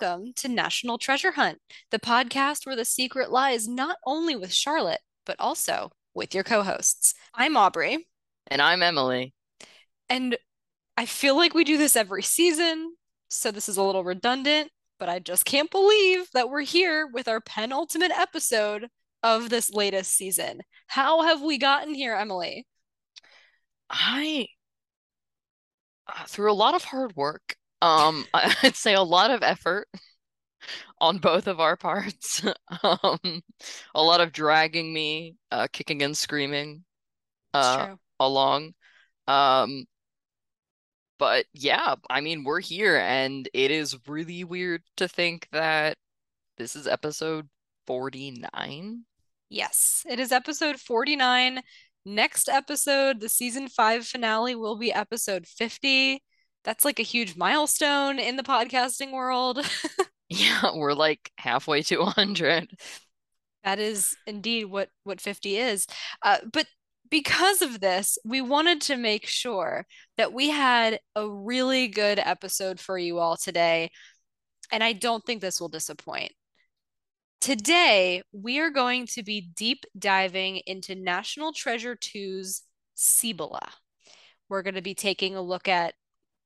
welcome to National Treasure Hunt, the podcast where the secret lies not only with Charlotte, but also with your co hosts. I'm Aubrey. And I'm Emily. And I feel like we do this every season, so this is a little redundant, but I just can't believe that we're here with our penultimate episode of this latest season. How have we gotten here, Emily? I, uh, through a lot of hard work, um, I'd say a lot of effort on both of our parts. um, a lot of dragging me, uh, kicking and screaming, uh, along. Um, but yeah, I mean, we're here, and it is really weird to think that this is episode 49. Yes, it is episode 49. Next episode, the season five finale, will be episode 50. That's like a huge milestone in the podcasting world. yeah, we're like halfway to 100. That is indeed what what 50 is. Uh, but because of this, we wanted to make sure that we had a really good episode for you all today. And I don't think this will disappoint. Today, we are going to be deep diving into National Treasure 2's Cibola. We're going to be taking a look at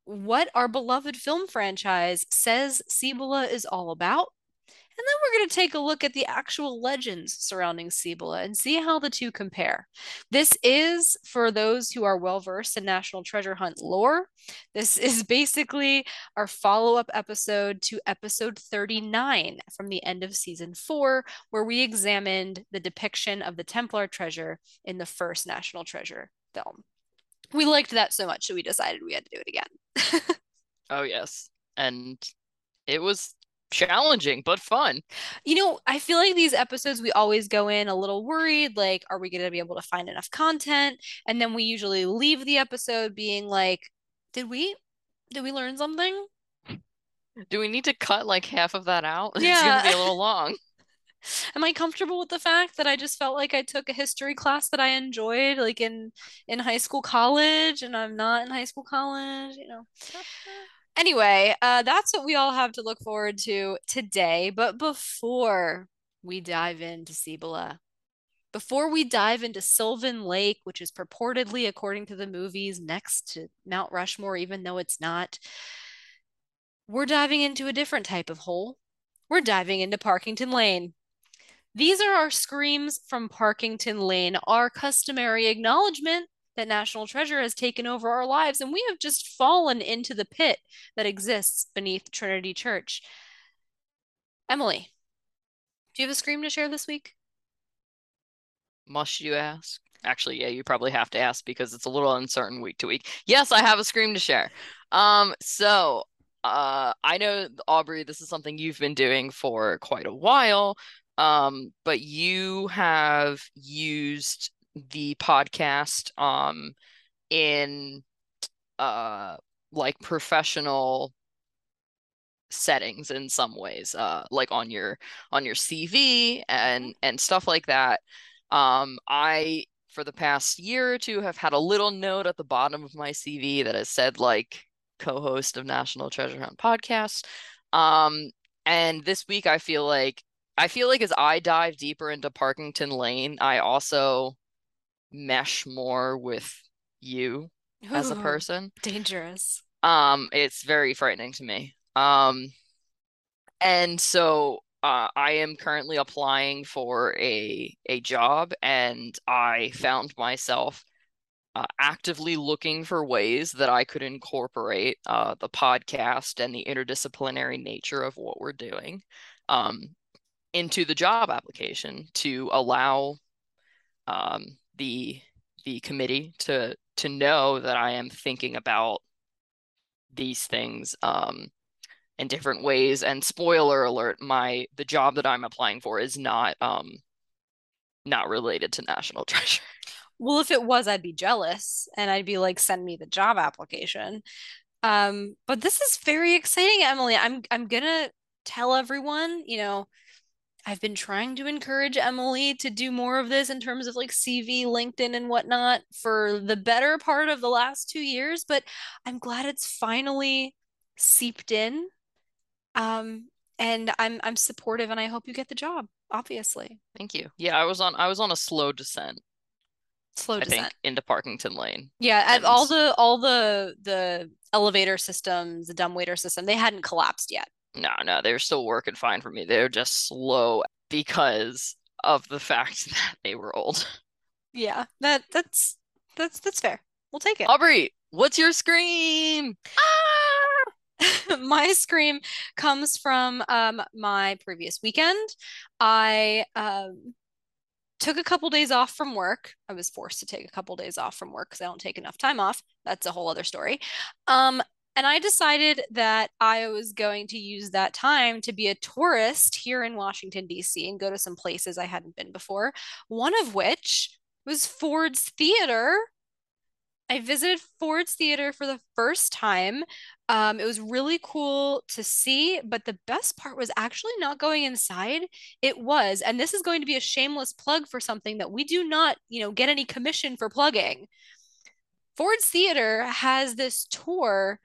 what our beloved film franchise says Cibola is all about. And then we're going to take a look at the actual legends surrounding Cibola and see how the two compare. This is for those who are well versed in National Treasure Hunt lore. This is basically our follow up episode to episode 39 from the end of season four, where we examined the depiction of the Templar treasure in the first National Treasure film. We liked that so much that we decided we had to do it again. oh, yes. And it was challenging but fun. You know, I feel like these episodes we always go in a little worried like are we going to be able to find enough content? And then we usually leave the episode being like did we did we learn something? Do we need to cut like half of that out? Yeah. It's going to be a little long. Am I comfortable with the fact that I just felt like I took a history class that I enjoyed like in in high school college and I'm not in high school college, you know? Anyway, uh, that's what we all have to look forward to today. But before we dive into Cibola, before we dive into Sylvan Lake, which is purportedly, according to the movies, next to Mount Rushmore, even though it's not, we're diving into a different type of hole. We're diving into Parkington Lane. These are our screams from Parkington Lane, our customary acknowledgement that National Treasure has taken over our lives, and we have just fallen into the pit that exists beneath Trinity Church. Emily, do you have a scream to share this week? Must you ask? Actually, yeah, you probably have to ask because it's a little uncertain week to week. Yes, I have a scream to share. Um, so uh I know Aubrey, this is something you've been doing for quite a while. Um, but you have used the podcast um in uh like professional settings in some ways uh like on your on your CV and mm-hmm. and stuff like that um I for the past year or two have had a little note at the bottom of my CV that has said like co-host of National Treasure Hunt podcast um and this week I feel like I feel like as I dive deeper into Parkington Lane I also mesh more with you Ooh, as a person. Dangerous. Um, it's very frightening to me. Um, and so uh, I am currently applying for a a job, and I found myself uh, actively looking for ways that I could incorporate uh, the podcast and the interdisciplinary nature of what we're doing um, into the job application to allow um, the the committee to to know that I am thinking about these things um, in different ways. And spoiler alert, my the job that I'm applying for is not um, not related to National Treasure. Well, if it was, I'd be jealous and I'd be like, send me the job application. Um, but this is very exciting, Emily. I'm I'm gonna tell everyone, you know, I've been trying to encourage Emily to do more of this in terms of like CV, LinkedIn, and whatnot for the better part of the last two years, but I'm glad it's finally seeped in. Um, and I'm I'm supportive and I hope you get the job, obviously. Thank you. Yeah, I was on I was on a slow descent, Slow I think, descent. into Parkington Lane. Yeah, and And all the all the the elevator systems, the dumbwaiter system, they hadn't collapsed yet. No, no, they were still working fine for me. They were just slow because of the fact that they were old. Yeah, that that's that's that's fair. We'll take it. Aubrey, what's your scream? Ah! My scream comes from um my previous weekend. I um took a couple days off from work. I was forced to take a couple days off from work because I don't take enough time off. That's a whole other story. Um, and I decided that I was going to use that time to be a tourist here in Washington, D.C., and go to some places I hadn't been before. One of which was Ford's Theater. I visited Ford's Theater for the first time. Um, it was really cool to see, but the best part was actually not going inside. It was, and this is going to be a shameless plug for something that we do not, you know, get any commission for plugging. Ford's Theater has this tour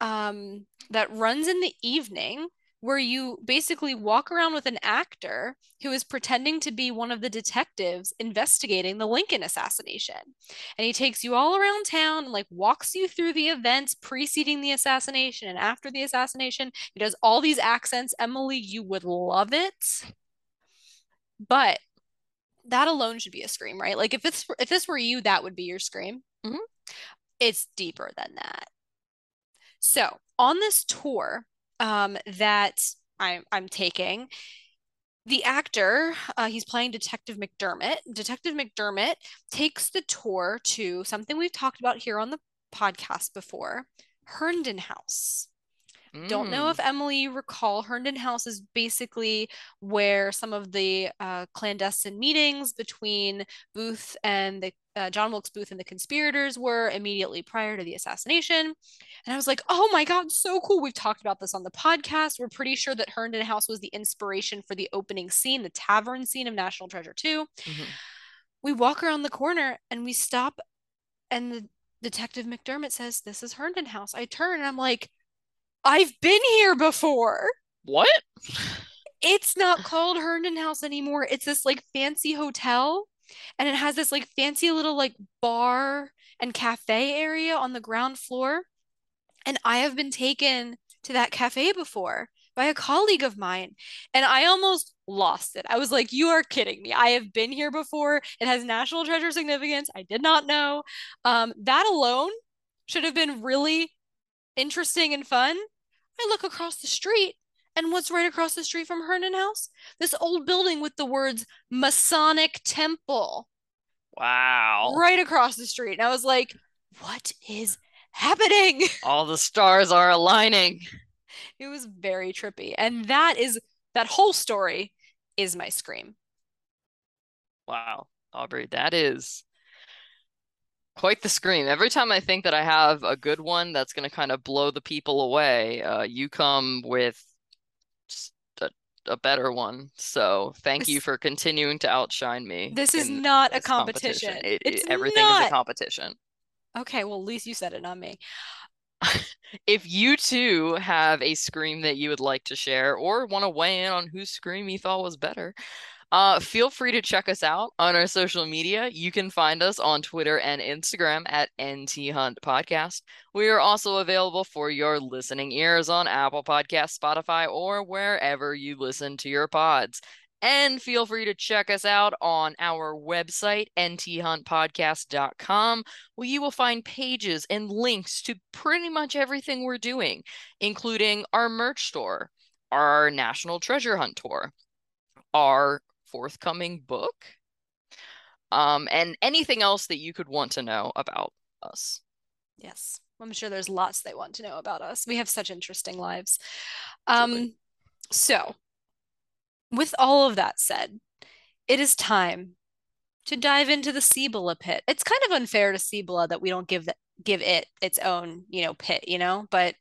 um, that runs in the evening where you basically walk around with an actor who is pretending to be one of the detectives investigating the Lincoln assassination. And he takes you all around town and like walks you through the events preceding the assassination and after the assassination. He does all these accents. Emily, you would love it. But that alone should be a scream, right? Like if it's if this were you, that would be your scream. Mhm. It's deeper than that. So on this tour um, that I, I'm taking, the actor, uh, he's playing Detective McDermott. Detective McDermott takes the tour to something we've talked about here on the podcast before, Herndon House. Don't know Mm. if Emily recall. Herndon House is basically where some of the uh, clandestine meetings between Booth and the uh, John Wilkes Booth and the conspirators were immediately prior to the assassination. And I was like, oh my God, so cool. We've talked about this on the podcast. We're pretty sure that Herndon House was the inspiration for the opening scene, the tavern scene of National Treasure 2. Mhm. We walk around the corner and we stop, and the Detective McDermott says, This is Herndon House. I turn and I'm like, I've been here before. What? It's not called Herndon House anymore. It's this like fancy hotel and it has this like fancy little like bar and cafe area on the ground floor. And I have been taken to that cafe before by a colleague of mine and I almost lost it. I was like, You are kidding me. I have been here before. It has national treasure significance. I did not know. Um, that alone should have been really interesting and fun. I look across the street, and what's right across the street from Herndon House? This old building with the words Masonic Temple Wow. right across the street. And I was like, what is happening? All the stars are aligning. It was very trippy. And that is that whole story is my scream. Wow, Aubrey, that is quite the scream. Every time I think that I have a good one that's going to kind of blow the people away, uh, you come with a, a better one. So thank you for continuing to outshine me. This is not a this competition. It- It's it- everything is a not. competition. Okay, well, at least you said it, not me. If you too have a scream that you would like to share or want to weigh in on whose scream you thought was better, uh, feel free to check us out on our social media. You can find us on Twitter and Instagram at NT Hunt Podcast. We are also available for your listening ears on Apple Podcasts, Spotify, or wherever you listen to your pods. And feel free to check us out on our website, nthuntpodcast.com, where you will find pages and links to pretty much everything we're doing, including our merch store, our National Treasure Hunt tour, our forthcoming book, um, and anything else that you could want to know about us. Yes, I'm sure there's lots they want to know about us. We have such interesting lives. Um, so with all of that said, it is time to dive into the Cibola pit. It's kind of unfair to Cibola that we don't give that give it its own, you know, pit, you know, but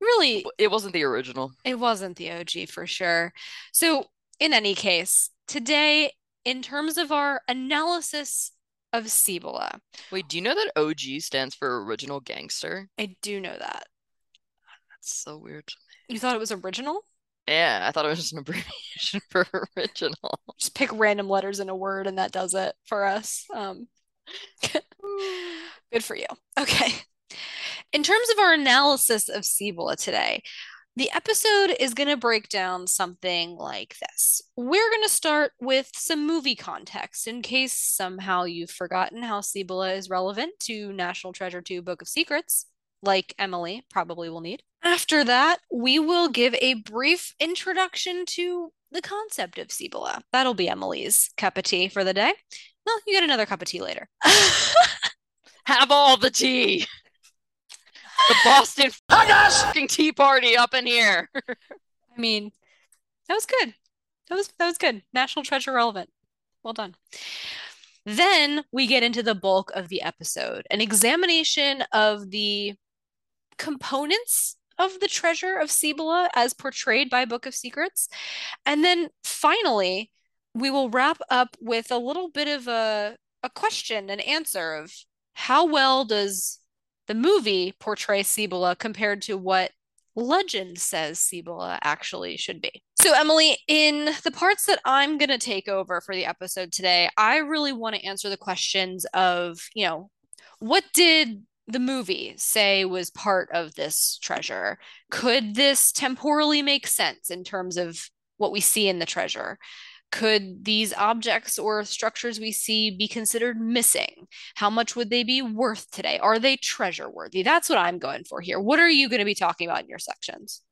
really It wasn't the original. it wasn't the OG for sure. So, in any case, today, in terms of our analysis of Cibola, Wait, do you know that OG stands for original gangster? I do know that. That's so weird. You thought it was original? Yeah, I thought it was just an abbreviation for original. Just pick random letters in a word and that does it for us. Um, good for you. Okay. In terms of our analysis of Cibola today, the episode is going to break down something like this. We're going to start with some movie context in case somehow you've forgotten how Cibola is relevant to National Treasure 2 Book of Secrets, like Emily probably will need. After that, we will give a brief introduction to the concept of Cibola. That'll be Emily's cup of tea for the day. Well, you get another cup of tea later. Have all the tea. The Boston fucking Tea Party up in here. I mean, that was good. That was that was good. National treasure relevant. Well done. Then we get into the bulk of the episode, an examination of the components of the treasure of Cibola as portrayed by Book of Secrets. And then finally, we will wrap up with a little bit of a, a question and answer of how well does the movie portrays Cibola compared to what legend says Cibola actually should be. So, Emily, in the parts that I'm going to take over for the episode today, I really want to answer the questions of, you know, what did the movie say was part of this treasure? Could this temporally make sense in terms of what we see in the treasure? Could these objects or structures we see be considered missing? How much would they be worth today? Are they treasure worthy? That's what I'm going for here. What are you going to be talking about in your sections?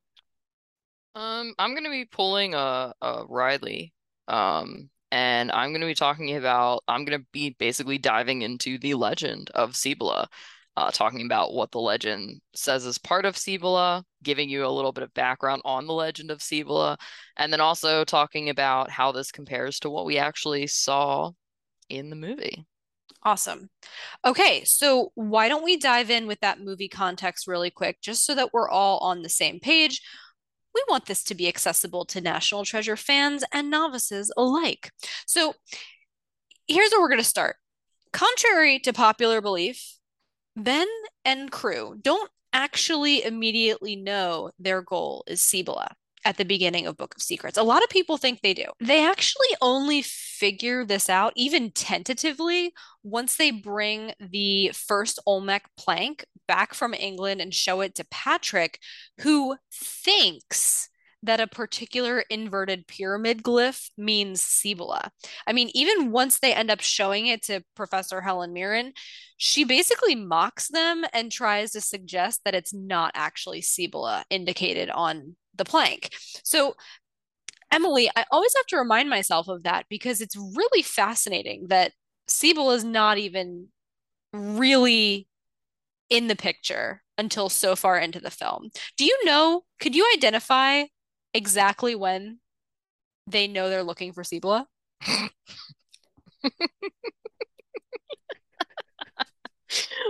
Um, I'm going to be pulling a, a Riley. Um, and I'm going to be talking about, I'm going to be basically diving into the legend of Cibola uh, talking about what the legend says is part of Cibola, giving you a little bit of background on the legend of Cibola, and then also talking about how this compares to what we actually saw in the movie. Awesome. Okay, so why don't we dive in with that movie context really quick, just so that we're all on the same page? We want this to be accessible to National Treasure fans and novices alike. So here's where we're going to start. Contrary to popular belief, Ben and crew don't actually immediately know their goal is Cibola at the beginning of Book of Secrets. A lot of people think they do. They actually only figure this out, even tentatively, once they bring the first Olmec plank back from England and show it to Patrick, who thinks that a particular inverted pyramid glyph means Cibola. I mean, even once they end up showing it to Professor Helen Mirren, she basically mocks them and tries to suggest that it's not actually Cibola indicated on the plank. So Emily, I always have to remind myself of that because it's really fascinating that Cibola is not even really in the picture until so far into the film. Do you know, could you identify exactly when they know they're looking for Cibola?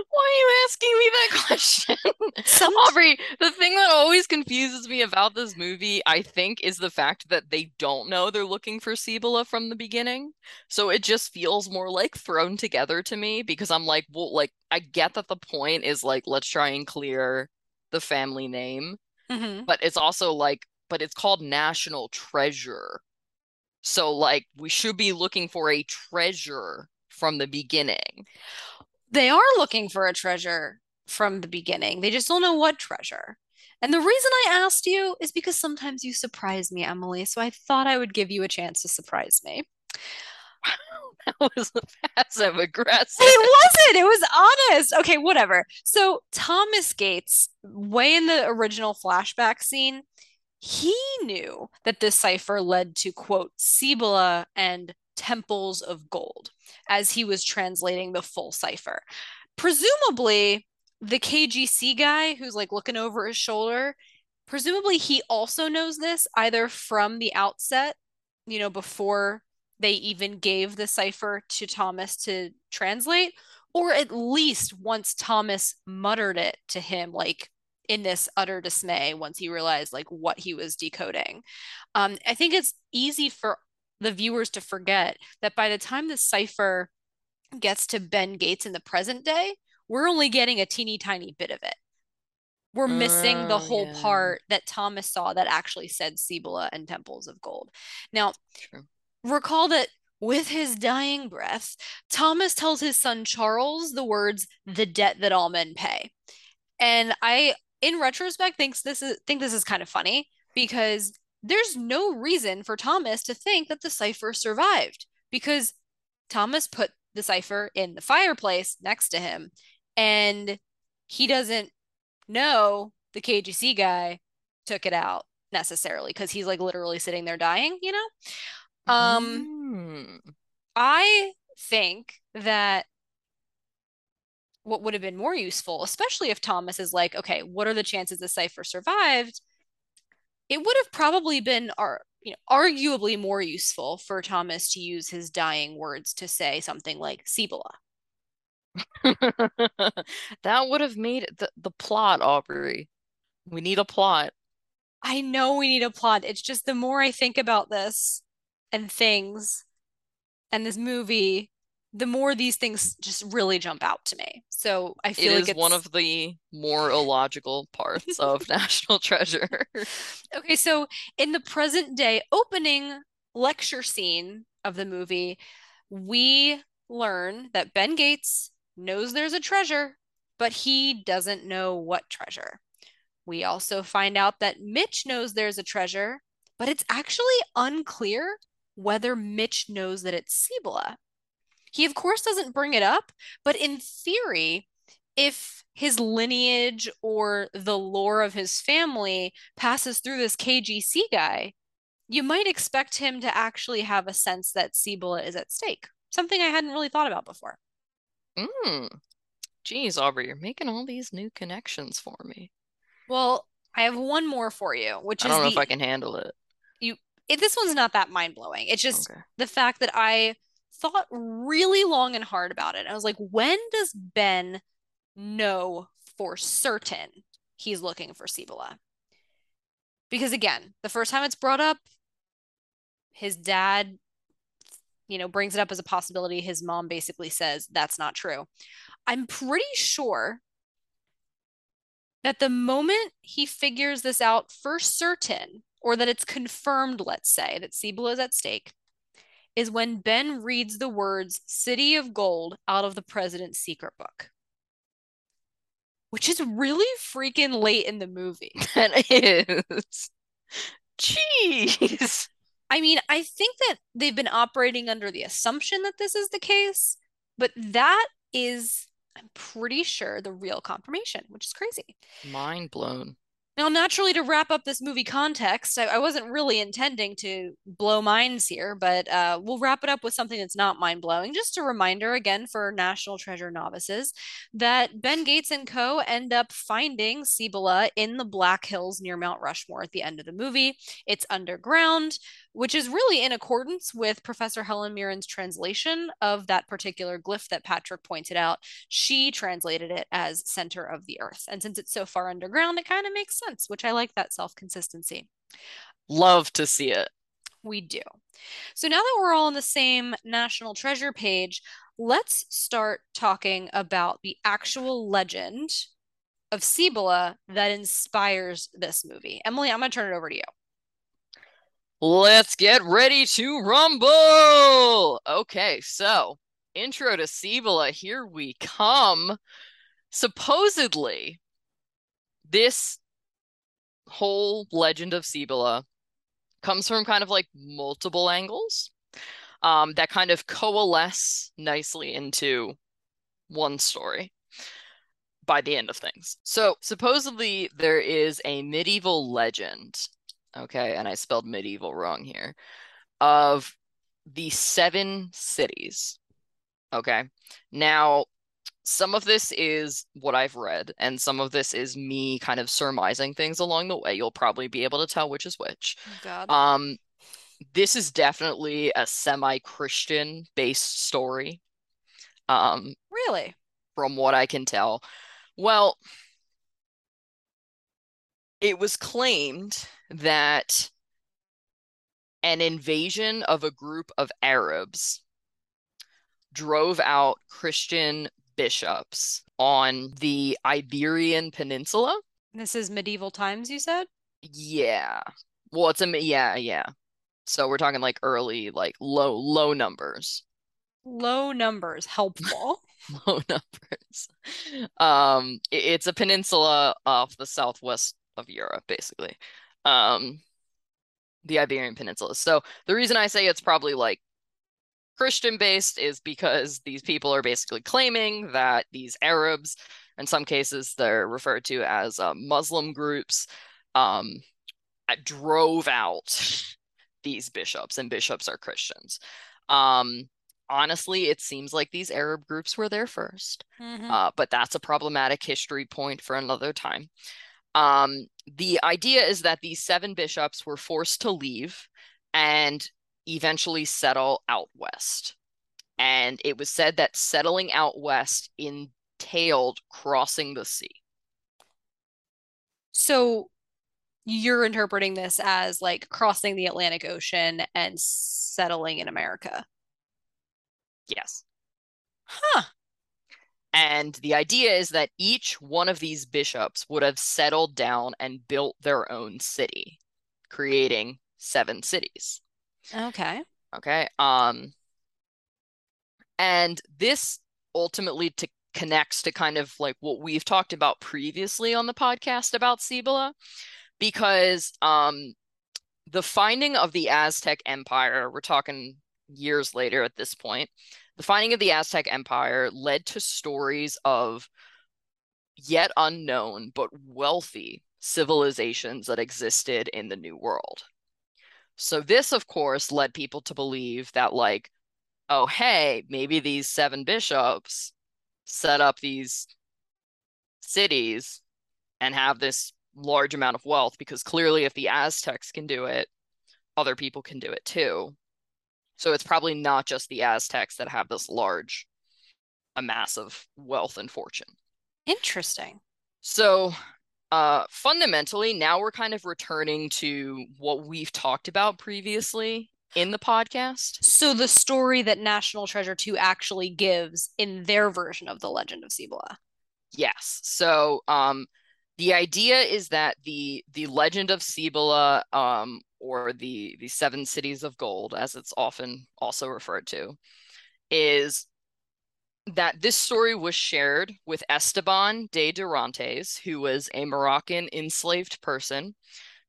Why are you asking me that question? Some... Aubrey, the thing that always confuses me about this movie, I think, is the fact that they don't know they're looking for Cibola from the beginning. So it just feels more like thrown together to me because I'm like, well, like, I get that the point is like, let's try and clear the family name. Mm-hmm. But it's also like, but it's called National Treasure. So, like, we should be looking for a treasure from the beginning. They are looking for a treasure from the beginning. They just don't know what treasure. And the reason I asked you is because sometimes you surprise me, Emily. So I thought I would give you a chance to surprise me. that was passive aggressive. It wasn't. It was honest. Okay, whatever. So Thomas Gates, way in the original flashback scene, he knew that this cipher led to, quote, Cibola and temples of gold as he was translating the full cipher. Presumably, the KGC guy who's like looking over his shoulder, presumably he also knows this either from the outset, you know, before they even gave the cipher to Thomas to translate, or at least once Thomas muttered it to him, like in this utter dismay once he realized like what he was decoding. Um, I think it's easy for the viewers to forget that by the time the cipher gets to Ben Gates in the present day, we're only getting a teeny tiny bit of it. we're missing the Oh, whole yeah. part that Thomas saw that actually said Cibola and Temples of Gold. Now, True. recall that with his dying breath, Thomas tells his son Charles the words, the debt that all men pay. And I, in retrospect, thinks this is think this is kind of funny because there's no reason for Thomas to think that the cipher survived because Thomas put the cipher in the fireplace next to him and he doesn't know the KGC guy took it out necessarily because he's like literally sitting there dying, you know? Um, Mm. I think that what would have been more useful, especially if Thomas is like, okay, what are the chances the cipher survived? It would have probably been ar- you know, arguably more useful for Thomas to use his dying words to say something like Cibola. That would have made the, the plot, Aubrey. We need a plot. I know we need a plot. It's just the more I think about this and things and this movie, the more these things just really jump out to me. So I It feel like is it's one of the more illogical parts of National Treasure. Okay, so in the present day opening lecture scene of the movie, we learn that Ben Gates knows there's a treasure, but he doesn't know what treasure. We also find out that Mitch knows there's a treasure, but it's actually unclear whether Mitch knows that it's Cibola. He, of course, doesn't bring it up, but in theory, if his lineage or the lore of his family passes through this KGC guy, you might expect him to actually have a sense that Cibola is at stake. Something I hadn't really thought about before. Mm. Geez, Aubrey, you're making all these new connections for me. Well, I have one more for you, which I is don't know the if I can handle it. you it, this one's not that mind-blowing. It's just Okay. the fact that I thought really long and hard about it. I was like, when does Ben know for certain he's looking for Cibola? Because again, the first time it's brought up, his dad, you know, brings it up as a possibility. His mom basically says that's not true. I'm pretty sure that the moment he figures this out for certain, or that it's confirmed, let's say, that Cibola is at stake, is when Ben reads the words City of Gold out of the President's Secret Book, which is really freaking late in the movie. That is. Jeez. I mean, I think that they've been operating under the assumption that this is the case, but that is, I'm pretty sure, the real confirmation, which is crazy. Mind blown. Now, naturally, to wrap up this movie context, I, I wasn't really intending to blow minds here, but uh, we'll wrap it up with something that's not mind blowing. Just a reminder again for National Treasure novices that Ben Gates and co. end up finding Cibola in the Black Hills near Mount Rushmore at the end of the movie. It's underground, which is really in accordance with Professor Helen Mirren's translation of that particular glyph that Patrick pointed out. She translated it as center of the earth. And since it's so far underground, it kind of makes sense, which I like that self consistency. Love to see it. We do. So now that we're all on the same National Treasure page, let's start talking about the actual legend of Cibola that inspires this movie. Emily, I'm going to turn it over to you. Let's get ready to rumble. Okay, so intro to Cibola, here we come. Supposedly, this whole legend of Cibola comes from kind of like multiple angles um, that kind of coalesce nicely into one story by the end of things. So, supposedly, there is a medieval legend okay, and I spelled medieval wrong here, of the seven cities. Okay. Now, some of this is what I've read, and some of this is me kind of surmising things along the way. You'll probably be able to tell which is which. God. Um, this is definitely a semi-Christian based story. Um, really? From what I can tell. Well, it was claimed that an invasion of a group of Arabs drove out Christian bishops on the Iberian Peninsula. This is medieval times, you said? Yeah. Well, it's a yeah, yeah. So we're talking like early, like low, low numbers. Low numbers, helpful. low numbers. Um, it's a peninsula off the southwest of Europe, basically. Um, the Iberian Peninsula. So the reason I say it's probably like Christian based is because these people are basically claiming that these Arabs, in some cases, they're referred to as uh, Muslim groups, um, drove out these bishops, and bishops are Christians. Um, honestly, it seems like these Arab groups were there 1st mm-hmm. uh, but that's a problematic history point for another time. Um, the idea is that these seven bishops were forced to leave and eventually settle out west. And it was said that settling out west entailed crossing the sea. So you're interpreting this as like crossing the Atlantic Ocean and settling in America. Yes. Huh. And the idea is that each one of these bishops would have settled down and built their own city, creating seven cities. Okay. Okay. Um and this ultimately to connects to kind of like what we've talked about previously on the podcast about Cibola because um the finding of the Aztec Empire, we're talking years later at this point, the finding of the Aztec Empire led to stories of yet unknown but wealthy civilizations that existed in the New World. So, this, of course, led people to believe that, like, oh, hey, maybe these seven bishops set up these cities and have this large amount of wealth because clearly, if the Aztecs can do it, other people can do it too. So it's probably not just the Aztecs that have this large a massive wealth and fortune. Interesting. So uh fundamentally now we're kind of returning to what we've talked about previously in the podcast. So the story that National Treasure 2 actually gives in their version of the Legend of Cibola. Yes. So um the idea is that the the legend of Cibola um or the the seven cities of gold as it's often also referred to is that this story was shared with Esteban de Dorantes who was a Moroccan enslaved person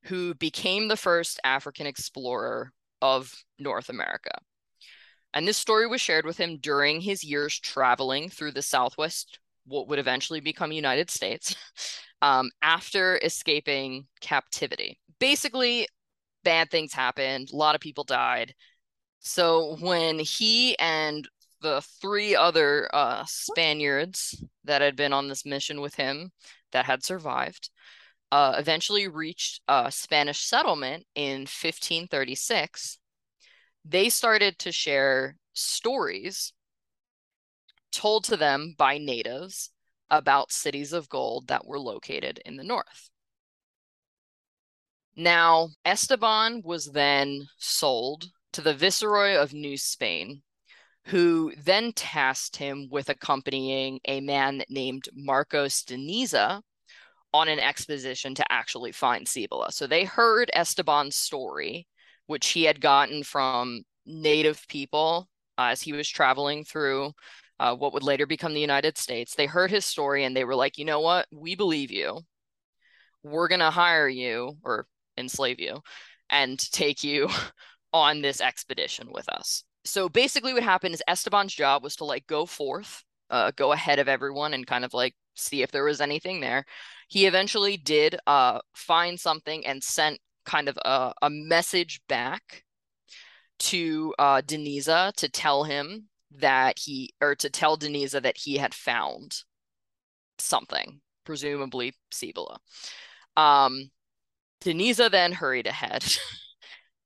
who became the first African explorer of North America. And this story was shared with him during his years traveling through the Southwest, what would eventually become United States, um, after escaping captivity. Basically, bad things happened. A lot of people died. So when he and the three other uh, Spaniards that had been on this mission with him that had survived uh, eventually reached a Spanish settlement in 1536, they started to share stories told to them by natives about cities of gold that were located in the north. Now, Esteban was then sold to the Viceroy of New Spain, who then tasked him with accompanying a man named Marcos de Niza on an expedition to actually find Cibola. So they heard Esteban's story, which he had gotten from native people uh, as he was traveling through uh, what would later become the United States. They heard his story and they were like, you know what? We believe you. We're going to hire you or enslave you and take you on this expedition with us. So basically, what happened is Esteban's job was to like go forth, uh, go ahead of everyone and kind of like see if there was anything there. He eventually did uh, find something and sent kind of a, a message back to uh, de Niza to tell him that he, or to tell de Niza that he had found something, presumably Cibola. Um, de Niza then hurried ahead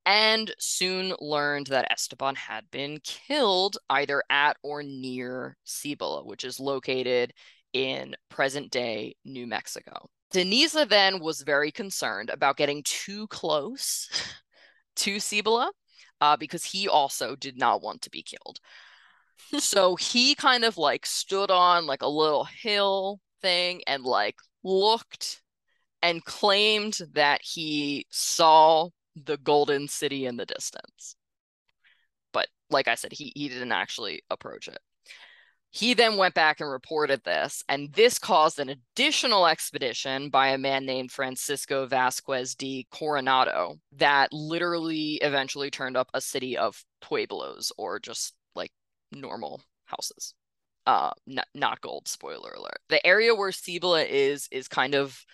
and soon learned that Esteban had been killed either at or near Cibola, which is located in present day New Mexico. de Niza then was very concerned about getting too close to Cibola uh, because he also did not want to be killed. so he kind of like stood on like a little hill thing and like looked and claimed that he saw the golden city in the distance. But like I said, he, he didn't actually approach it. He then went back and reported this, and this caused an additional expedition by a man named Francisco Vasquez de Coronado that literally eventually turned up a city of pueblos or just like normal houses. Uh, not, not gold, spoiler alert. The area where Cibola is is kind of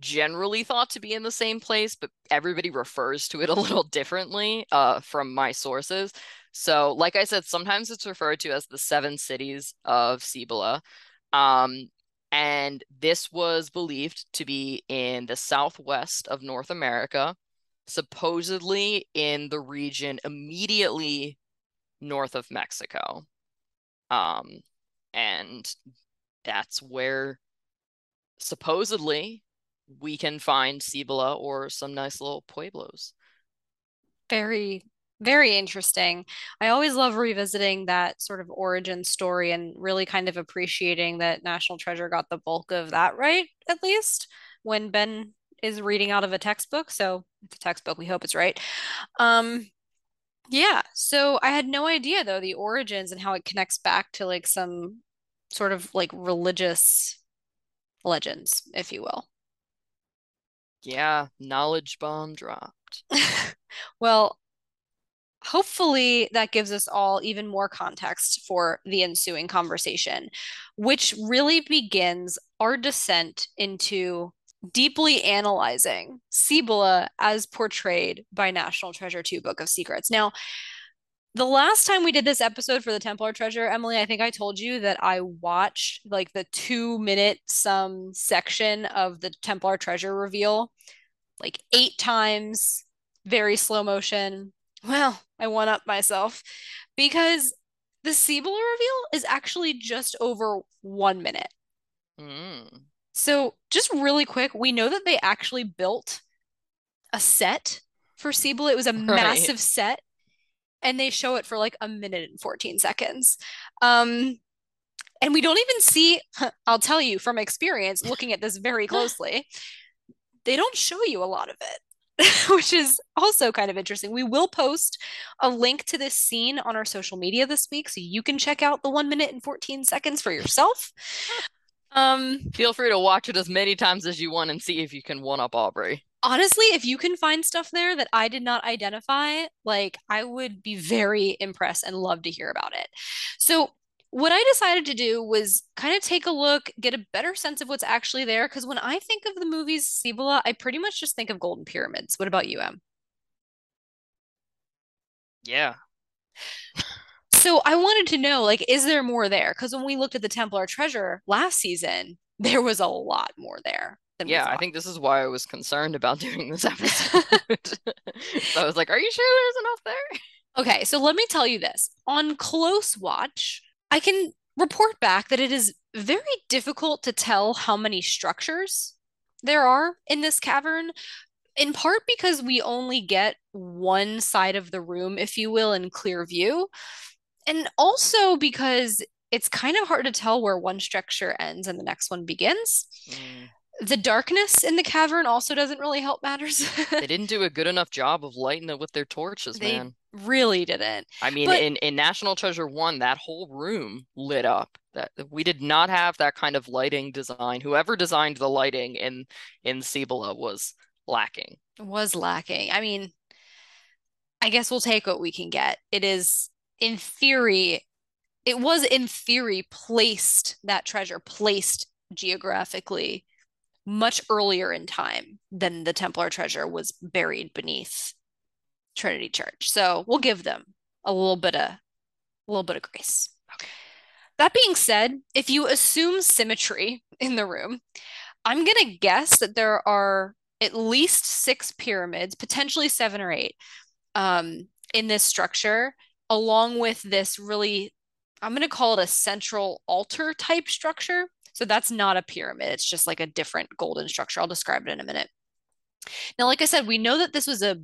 generally thought to be in the same place, but everybody refers to it a little differently uh, from my sources. So, like I said, sometimes it's referred to as the seven cities of Cibola. Um, and this was believed to be in the southwest of North America, supposedly in the region immediately north of Mexico. Um, and that's where supposedly we can find Cibola or some nice little pueblos. Very very interesting. I always love revisiting that sort of origin story and really kind of appreciating that National Treasure got the bulk of that right, at least when Ben is reading out of a textbook. So it's a textbook, we hope it's right. Um, yeah, so I had no idea though the origins and how it connects back to like some sort of like religious legends, if you will. Yeah, knowledge bomb dropped. well, hopefully that gives us all even more context for the ensuing conversation, which really begins our descent into deeply analyzing Cibola as portrayed by National Treasure 2 Book of Secrets. Now, the last time we did this episode for the Templar Treasure, Emily, I think I told you that I watched like the two minute some section of the Templar Treasure reveal like eight times, very slow motion. Well, I one up myself because the Cibola reveal is actually just over one minute. Mm. So, just really quick, we know that they actually built a set for Cibola. It was a right. massive set, and they show it for like a minute and 14 seconds. Um, and we don't even see, I'll tell you from experience, looking at this very closely, they don't show you a lot of it. which is also kind of interesting. We will post a link to this scene on our social media this week so you can check out the 1 minute and 14 seconds for yourself. Um feel free to watch it as many times as you want and see if you can one up Aubrey. Honestly, if you can find stuff there that I did not identify, like I would be very impressed and love to hear about it. So, what I decided to do was kind of take a look, get a better sense of what's actually there. Because when I think of the movies Cibola, I pretty much just think of Golden Pyramids. What about you, Em? Yeah. so I wanted to know, like, is there more there? Because when we looked at the Templar treasure last season, there was a lot more there. Yeah, I think this is why I was concerned about doing this episode. so I was like, are you sure there's enough there? Okay, so let me tell you this. On close watch, I can report back that it is very difficult to tell how many structures there are in this cavern, in part because we only get one side of the room, if you will, in clear view, and also because it's kind of hard to tell where one structure ends and the next one begins. Mm the darkness in the cavern also doesn't really help matters. they didn't do a good enough job of lighting it with their torches, they man. Really didn't. I mean, but... in, in National Treasure One, that whole room lit up. That we did not have that kind of lighting design. Whoever designed the lighting in in Cibola was lacking. Was lacking. I mean, I guess we'll take what we can get. It is in theory, it was in theory placed that treasure placed geographically much earlier in time than the Templar treasure was buried beneath Trinity Church. So we'll give them a little bit of a little bit of grace. Okay. That being said, if you assume symmetry in the room, I'm going to guess that there are at least six pyramids, potentially seven or eight, um, in this structure, along with this really, I'm going to call it a central altar type structure. So that's not a pyramid. It's just like a different golden structure. I'll describe it in a minute. Now, like I said, we know that this was a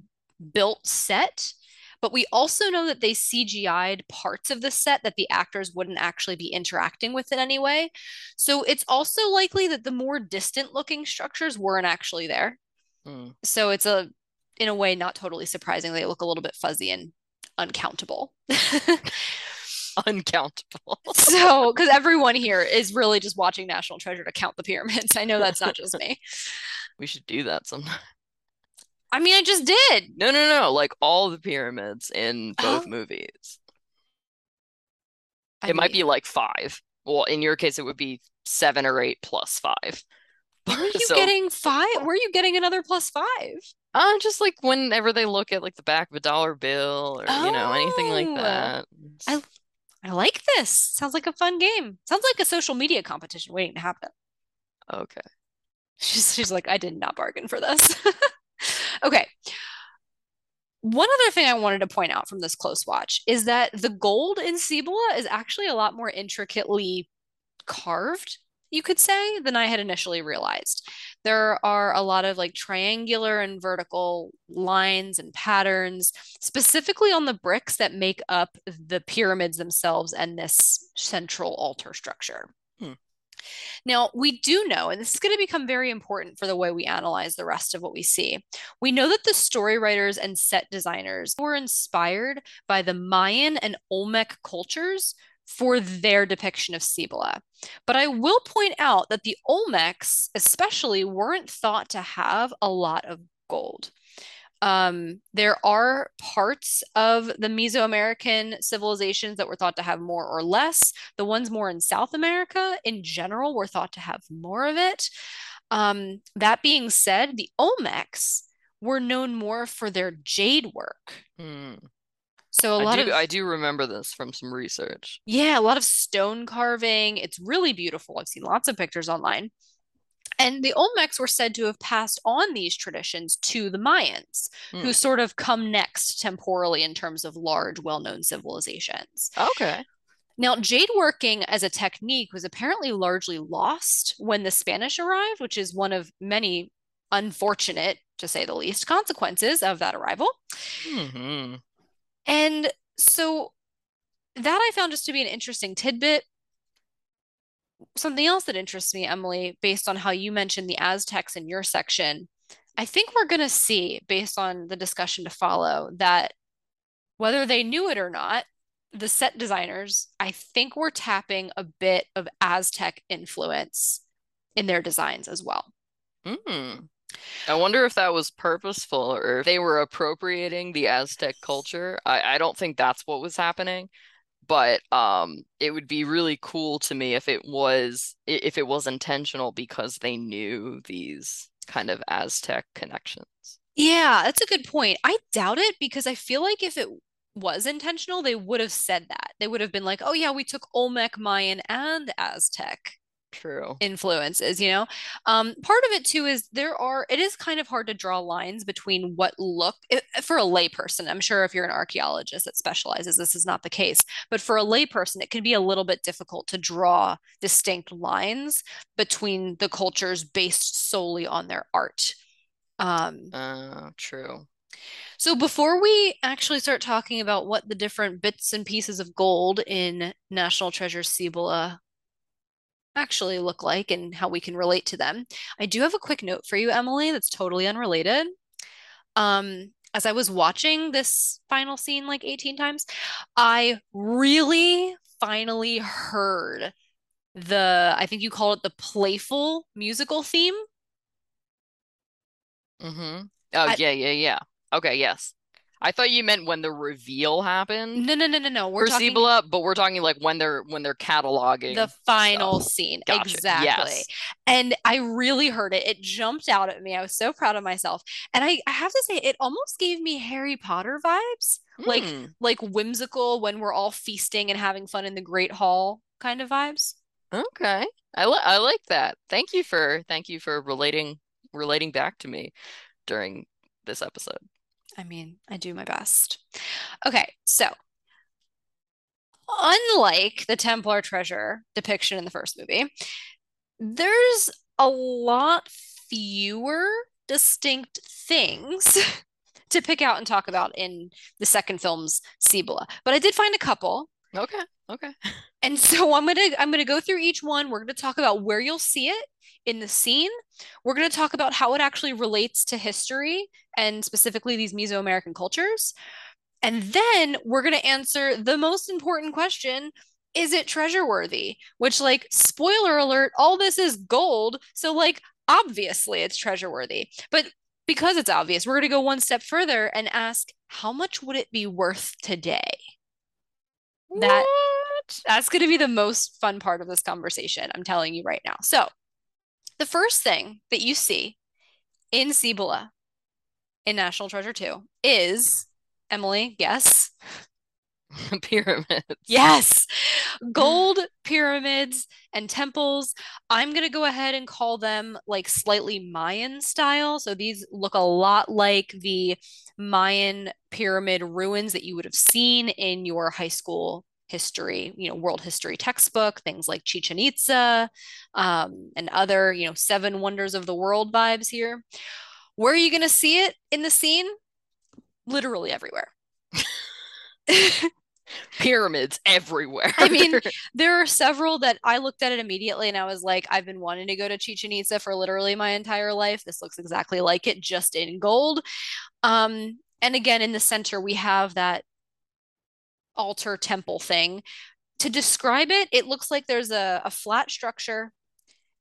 built set, but we also know that they CGI'd parts of the set that the actors wouldn't actually be interacting with in any way. So it's also likely that the more distant looking structures weren't actually there. Mm. So it's a, in a way, not totally surprising. They look a little bit fuzzy and uncountable. uncountable. so, because everyone here is really just watching National Treasure to count the pyramids. I know that's not just me. We should do that sometime. I mean, I just did. No, no, no. Like all the pyramids in both Oh. movies. I It might be like five. Well, in your case, it would be seven or eight plus five. Where are you So, getting five? Where are you getting another plus five? uh, just like whenever they look at like the back of a dollar bill or you know anything like Oh. that. I- I like this. Sounds like a fun game. Sounds like a social media competition waiting to happen. Okay. She's she's like, I did not bargain for this. Okay. One other thing I wanted to point out from this close watch is that the gold in Cibola is actually a lot more intricately carved, you could say, than I had initially realized. There are a lot of like triangular and vertical lines and patterns, specifically on the bricks that make up the pyramids themselves and this central altar structure. Hmm. Now, we do know, and this is going to become very important for the way we analyze the rest of what we see. We know that the story writers and set designers were inspired by the Mayan and Olmec cultures for their depiction of Cibola. But I will point out that the Olmecs, especially, weren't thought to have a lot of gold. Um, there are parts of the Mesoamerican civilizations that were thought to have more or less. The ones more in South America, in general, were thought to have more of it. Um, that being said, the Olmecs were known more for their jade work. Hmm. So a I lot do of I do remember this from some research. yeah, a lot of stone carving. It's really beautiful. I've seen lots of pictures online. And the Olmecs were said to have passed on these traditions to the Mayans, Hmm. who sort of come next temporally in terms of large, well known civilizations. Okay. Now, jade working as a technique was apparently largely lost when the Spanish arrived, which is one of many unfortunate, to say the least, consequences of that arrival. hmm And so that I found just to be an interesting tidbit. Something else that interests me, Emily, based on how you mentioned the Aztecs in your section, I think we're going to see, based on the discussion to follow, that whether they knew it or not, the set designers, I think, were tapping a bit of Aztec influence in their designs as well. Hmm. I wonder if that was purposeful or if they were appropriating the Aztec culture. I, I don't think that's what was happening, but um, it would be really cool to me if it was if it was intentional because they knew these kind of Aztec connections. Yeah, that's a good point. I doubt it because I feel like if it was intentional, they would have said that. They would have been like, oh, yeah, we took Olmec, Mayan, and Aztec True. influences, you know? Um, part of it too is there are, it is kind of hard to draw lines between what look, i- for a layperson, I'm sure if you're an archaeologist that specializes, this is not the case, but for a layperson, it can be a little bit difficult to draw distinct lines between the cultures based solely on their art. Um, Uh, true. so before we actually start talking about what the different bits and pieces of gold in National Treasure Cibola actually look like and how we can relate to them, I do have a quick note for you, Emily, that's totally unrelated. Um, as I was watching this final scene like 18 times, I really finally heard the, I think you call it the playful musical theme. Mm-hmm. Oh, yeah, yeah, yeah. Okay, yes. I thought you meant when the reveal happened No, no, no, no, no. We're for talking Cibola, but we're talking like when they're when they're cataloging the final stuff. scene. Gotcha. Exactly. Yes. And I really heard it. It jumped out at me. I was so proud of myself. And I, I have to say, it almost gave me Harry Potter vibes, like Hmm. like whimsical when we're all feasting and having fun in the Great Hall kind of vibes. Okay. I li I like that. Thank you for thank you for relating relating back to me during this episode. I mean, I do my best. Okay, so unlike the Templar treasure depiction in the first movie, there's a lot fewer distinct things to pick out and talk about in the second film's Cibola. But I did find a couple. Okay. Okay. And so I'm gonna I'm gonna go through each one. We're gonna talk about where you'll see it in the scene. We're gonna talk about how it actually relates to history and specifically these Mesoamerican cultures. And then we're gonna answer the most important question. Is it treasure worthy? Which, like, spoiler alert, all this is gold. So, like, obviously it's treasure worthy. But because it's obvious, we're going to go one step further and ask how much would it be worth today? That? That's going to be the most fun part of this conversation. I'm telling you right now. So, the first thing that you see in Cibola in National Treasure 2 is Emily, guess. Pyramids. Yes, gold pyramids and temples. I'm going to go ahead and call them like slightly Mayan style. So these look a lot like the Mayan pyramid ruins that you would have seen in your high school history, you know, world history textbook, things like Chichen Itza um, and other, you know, seven wonders of the world vibes here. Where are you going to see it in the scene? Literally everywhere. Pyramids everywhere. I mean, there are several that I looked at it immediately and I was like, I've been wanting to go to Chichen Itza for literally my entire life. This looks exactly like it, just in gold. Um, and again, in the center, we have that altar temple thing. To describe it, it looks like there's a, a flat structure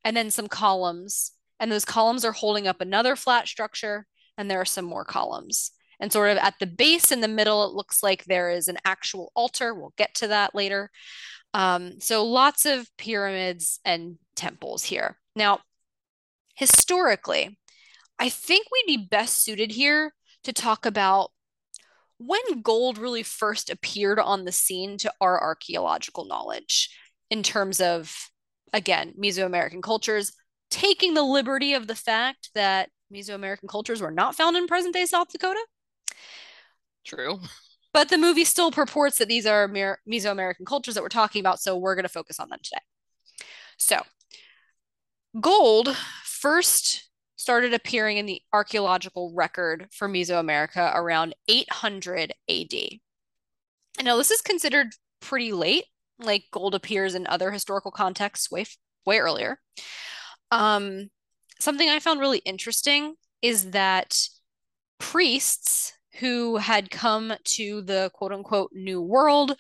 and then some columns. And those columns are holding up another flat structure, and there are some more columns. And sort of at the base in the middle, it looks like there is an actual altar. We'll get to that later. Um, so lots of pyramids and temples here. Now, historically, I think we'd be best suited here to talk about when gold really first appeared on the scene to our archaeological knowledge in terms of, again, Mesoamerican cultures, taking the liberty of the fact that Mesoamerican cultures were not found in present day South Dakota. True. But the movie still purports that these are Mesoamerican cultures that we're talking about, so we're going to focus on them today. So, gold first started appearing in the archaeological record for Mesoamerica around 800 AD. I know this is considered pretty late, like gold appears in other historical contexts way way earlier. Um, something I found really interesting is that priests who had come to the quote unquote new world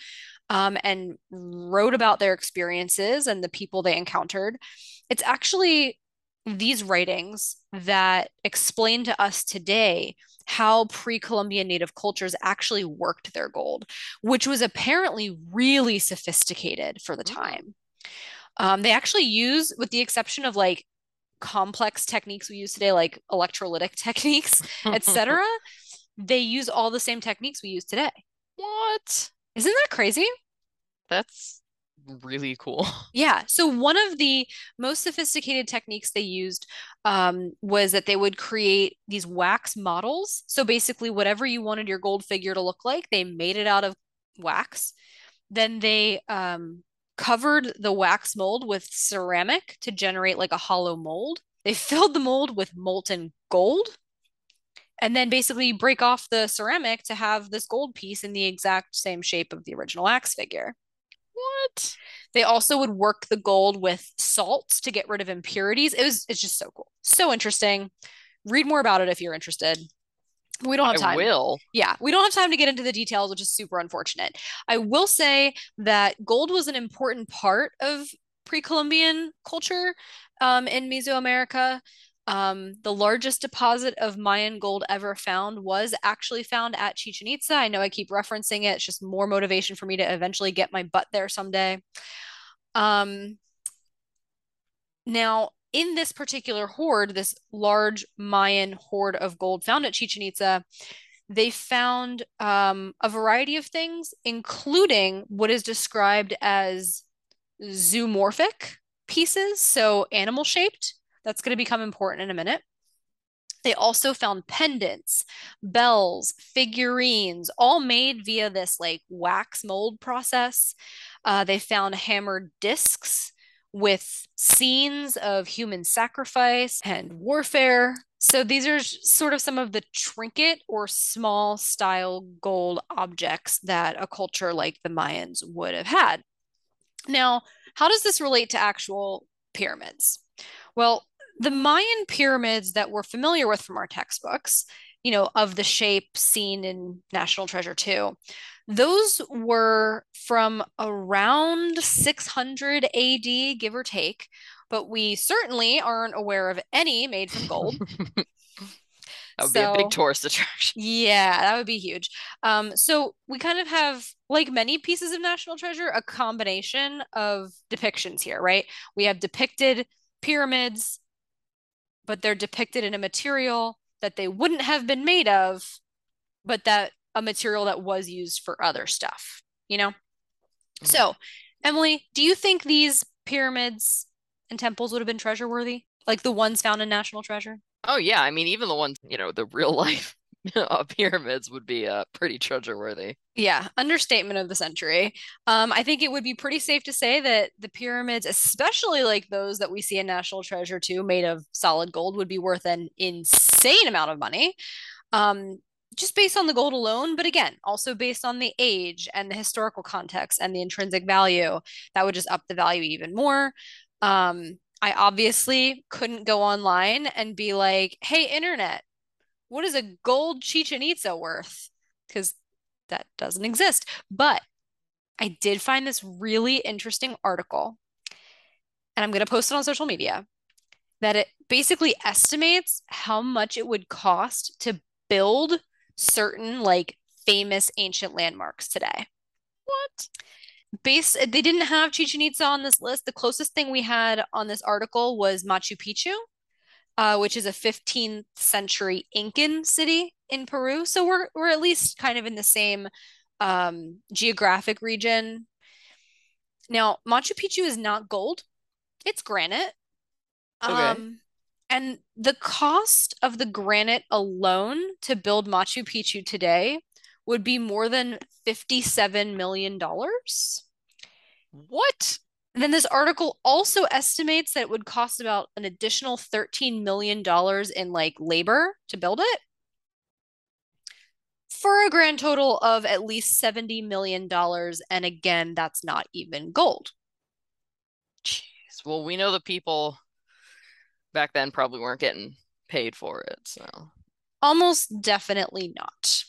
um, and wrote about their experiences and the people they encountered, it's actually these writings that explain to us today how pre Columbian native cultures actually worked their gold, which was apparently really sophisticated for the time. Um, they actually use, with the exception of like complex techniques we use today, like electrolytic techniques, etc., they use all the same techniques we use today. What? Isn't that crazy? That's really cool. Yeah. So one of the most sophisticated techniques they used um, was that they would create these wax models. So basically, whatever you wanted your gold figure to look like, they made it out of wax. Then they um, covered the wax mold with ceramic to generate like a hollow mold. They filled the mold with molten gold. And then basically break off the ceramic to have this gold piece in the exact same shape of the original axe figure. What? They also would work the gold with salts to get rid of impurities. It was it's just so cool. So interesting. Read more about it if you're interested. We don't have time. I will. Yeah, we don't have time to get into the details, which is super unfortunate. I will say that gold was an important part of pre-Columbian culture um, in Mesoamerica. Um, the largest deposit of Mayan gold ever found was actually found at Chichen Itza. I know I keep referencing it. It's just more motivation for me to eventually get my butt there someday. Um, now, in this particular hoard, this large Mayan hoard of gold found at Chichen Itza, they found um, a variety of things, including what is described as zoomorphic pieces, so animal shaped. That's going to become important in a minute. They also found pendants, bells, figurines, all made via this like wax mold process. Uh, they found hammered discs with scenes of human sacrifice and warfare So these are sort of some of the trinket or small style gold objects that a culture like the Mayans would have had. Now, how does this relate to actual pyramids? Well, the Mayan pyramids that we're familiar with from our textbooks, you know, of the shape seen in National Treasure 2, those were from around 600 AD, give or take, but we certainly aren't aware of any made from gold. That would so, be a big tourist attraction. Yeah, that would be huge. Um, so we kind of have, like many pieces of National Treasure, a combination of depictions here, right? We have depicted pyramids, but they're depicted in a material that they wouldn't have been made of, but that a material that was used for other stuff, you know? Mm-hmm. So, Emily, do you think these pyramids and temples would have been treasure worthy? Like the ones found in National Treasure? Oh yeah, I mean even the ones, you know, the real life pyramids would be uh, pretty treasure worthy. Yeah, understatement of the century. Um, I think it would be pretty safe to say that the pyramids, especially like those that we see in National Treasure 2, made of solid gold, would be worth an insane amount of money. Um, just based on the gold alone, but again, also based on the age and the historical context and the intrinsic value, that would just up the value even more. Um, I obviously couldn't go online and be like, hey, internet, what is a gold Chichen Itza worth? Because that doesn't exist. But I did find this really interesting article, and I'm going to post it on social media that it basically estimates how much it would cost to build certain like famous ancient landmarks today. What? base they didn't have Chichen Itza on this list. The closest thing we had on this article was Machu Picchu, uh, which is a 15th century Incan city in Peru. So we're we're at least kind of in the same um, geographic region. Now, Machu Picchu is not gold; it's granite. Okay. Um, and the cost of the granite alone to build Machu Picchu today would be more than $57 million. What? And then this article also estimates that it would cost about an additional $13 million in like labor to build it for a grand total of at least $70 million. And again, that's not even gold. Jeez. Well, we know the people back then probably weren't getting paid for it. So almost definitely not.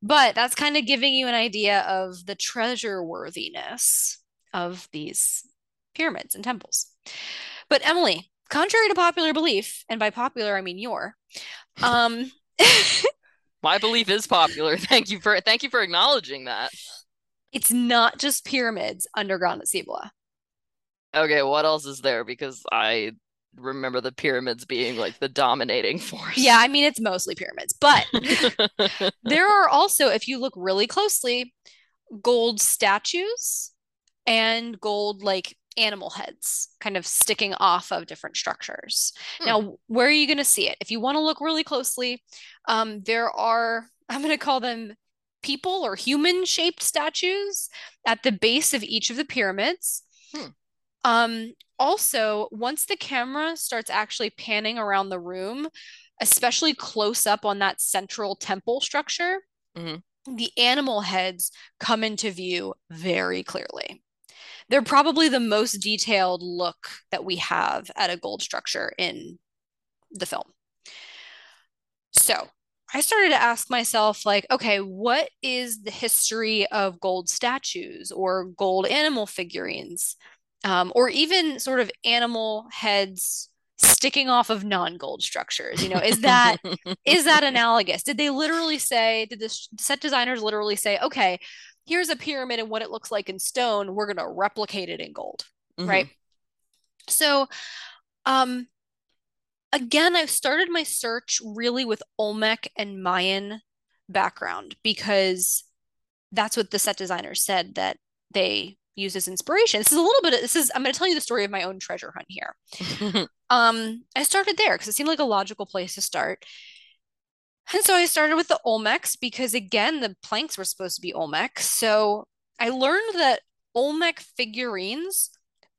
But that's kind of giving you an idea of the treasure worthiness of these pyramids and temples. But Emily, contrary to popular belief, and by popular I mean your, um my belief is popular. Thank you for thank you for acknowledging that. It's not just pyramids underground at Cibola. Okay, what else is there? Because I remember the pyramids being like the dominating force. Yeah, I mean it's mostly pyramids, but there are also, if you look really closely, gold statues and gold like animal heads kind of sticking off of different structures. Hmm. Now, where are you going to see it? If you want to look really closely, um, there are, I'm going to call them people or human shaped statues at the base of each of the pyramids. Hmm. Um, also, once the camera starts actually panning around the room, especially close up on that central temple structure, mm-hmm. the animal heads come into view very clearly. They're probably the most detailed look that we have at a gold structure in the film. So I started to ask myself, like, okay, what is the history of gold statues or gold animal figurines? um, or even sort of animal heads sticking off of non-gold structures you know is that is that analogous did they literally say did the set designers literally say okay here's a pyramid and what it looks like in stone we're going to replicate it in gold mm-hmm. right so um again i started my search really with olmec and mayan background because that's what the set designers said that they use as inspiration. This is a little bit of, this is I'm going to tell you the story of my own treasure hunt here. um I started there because it seemed like a logical place to start. And so I started with the Olmecs because again the planks were supposed to be Olmec. So I learned that Olmec figurines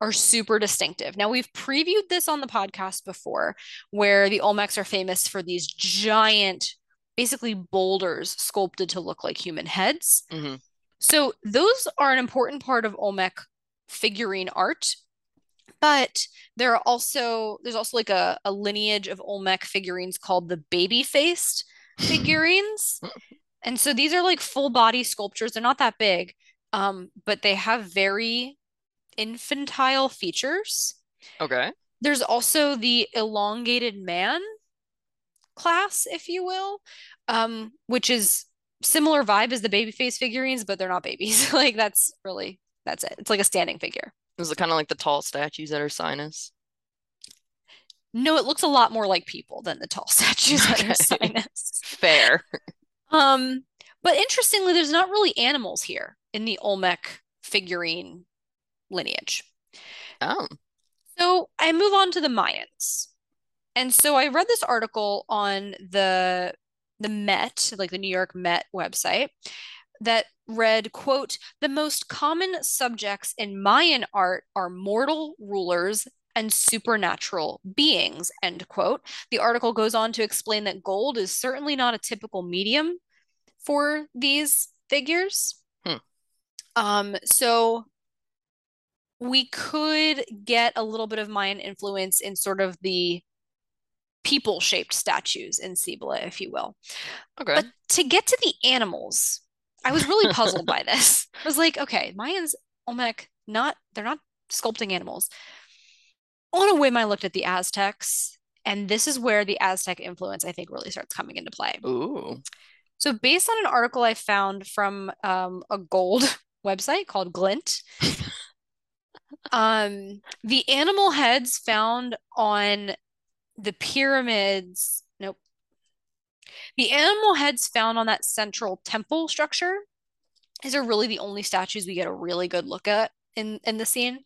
are super distinctive. Now, we've previewed this on the podcast before, where the Olmecs are famous for these giant, basically boulders sculpted to look like human heads. hmm So, those are an important part of Olmec figurine art. But there are also there's also like a, a lineage of Olmec figurines called the baby faced figurines. And so these are like full body sculptures. They're not that big, um, but they have very infantile features. Okay. There's also the elongated man class, if you will, um, which is similar vibe as the baby face figurines, but they're not babies. Like that's really that's it. It's like a standing figure. Is it kind of like the tall statues that are Sinus? No, it looks a lot more like people than the tall statues that are Okay. Sinus. Fair. Um, but interestingly, there's not really animals here in the Olmec figurine lineage. Oh. So I move on to the Mayans. And so I read this article on the the Met, like the New York Met website, that read, quote, the most common subjects in Mayan art are mortal rulers and supernatural beings, end quote. The article goes on to explain that gold is certainly not a typical medium for these figures. Hmm. Um, so we could get a little bit of Mayan influence in sort of the people-shaped statues in Cibola, if you will. Okay. But to get to the animals, I was really puzzled by this. I was like, okay, Mayans, Olmec, not they're not sculpting animals. On a whim, I looked at the Aztecs, and this is where the Aztec influence, I think, really starts coming into play. Ooh. So, based on an article I found from um, a gold website called Glint, um, the animal heads found on the pyramids, nope, the animal heads found on that central temple structure these are really the only statues we get a really good look at in in the scene.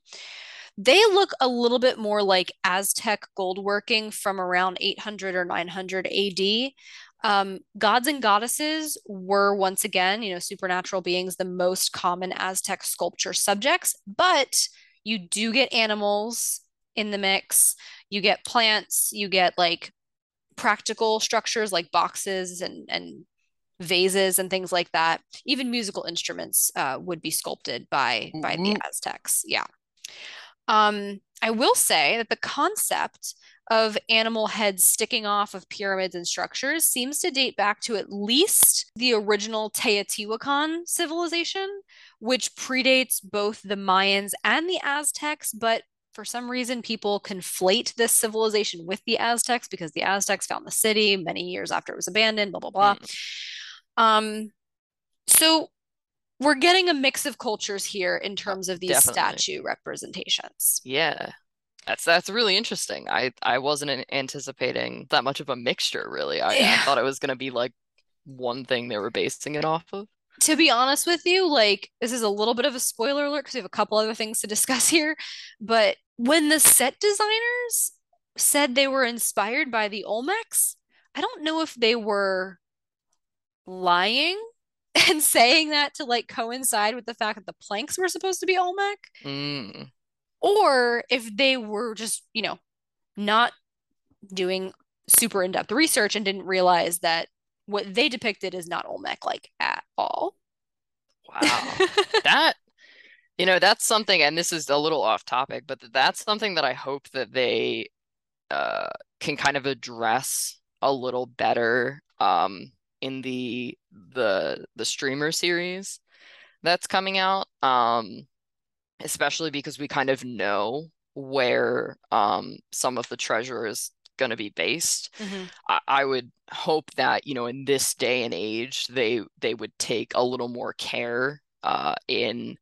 They look a little bit more like Aztec gold working from around 800 or 900 AD. Um, gods and goddesses were once again, you know, supernatural beings, the most common Aztec sculpture subjects, but you do get animals in the mix. You get plants, you get like practical structures like boxes and and vases and things like that. Even musical instruments uh, would be sculpted by by the Aztecs. Yeah. Um, I will say that the concept of animal heads sticking off of pyramids and structures seems to date back to at least the original Teotihuacan civilization, which predates both the Mayans and the Aztecs, but for some reason people conflate this civilization with the Aztecs because the Aztecs found the city many years after it was abandoned, blah blah blah. Mm. Um, so we're getting a mix of cultures here in Oh, terms of these definitely. statue representations. Yeah. That's that's really interesting. I I wasn't anticipating that much of a mixture, really. I, I thought it was gonna be like one thing they were basing it off of. To be honest with you, like this is a little bit of a spoiler alert because we have a couple other things to discuss here. But when the set designers said they were inspired by the Olmecs, I don't know if they were lying and saying that to like coincide with the fact that the planks were supposed to be Olmec, Mm. or if they were just, you know, not doing super in-depth research and didn't realize that what they depicted is not Olmec like at all. Wow. That, you know, that's something, and this is a little off topic, but that's something that I hope that they uh can kind of address a little better um in the the the streamer series that's coming out. Um especially because we kind of know where um some of the treasure is going to be based. Mhm. I, I would hope that, you know, in this day and age, they they would take a little more care uh in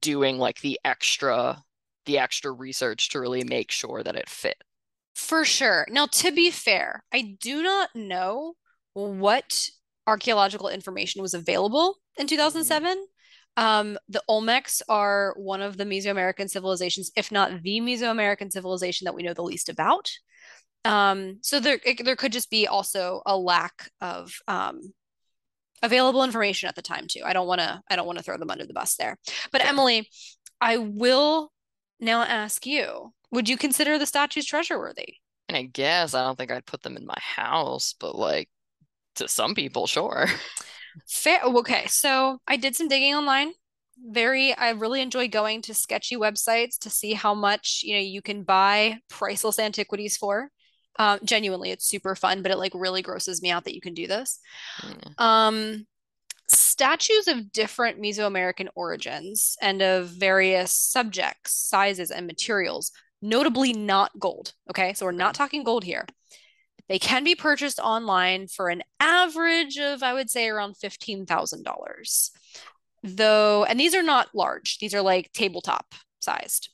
doing like the extra the extra research to really make sure that it fit. For sure. Now, to be fair, I do not know what archaeological information was available in 2007. Um, the Olmecs are one of the Mesoamerican civilizations, if not the Mesoamerican civilization that we know the least about. Um, so there, it, there could just be also a lack of um, available information at the time too. I don't want to, I don't want to throw them under the bus there. But. Emily, I will Now ask you, would you consider the statues treasure worthy? And I guess I don't think I'd put them in my house, but like to some people, sure. Fair. Okay, so I did some digging online. Very, I really enjoy going to sketchy websites to see how much, you know, you can buy priceless antiquities for. Um, genuinely, it's super fun, but it like really grosses me out that you can do this. Yeah. Um, statues of different Mesoamerican origins and of various subjects, sizes, and materials, notably not gold. Okay, so we're not talking gold here. They can be purchased online for an average of, I would say, around $15,000. Though, and these are not large, these are like tabletop sized.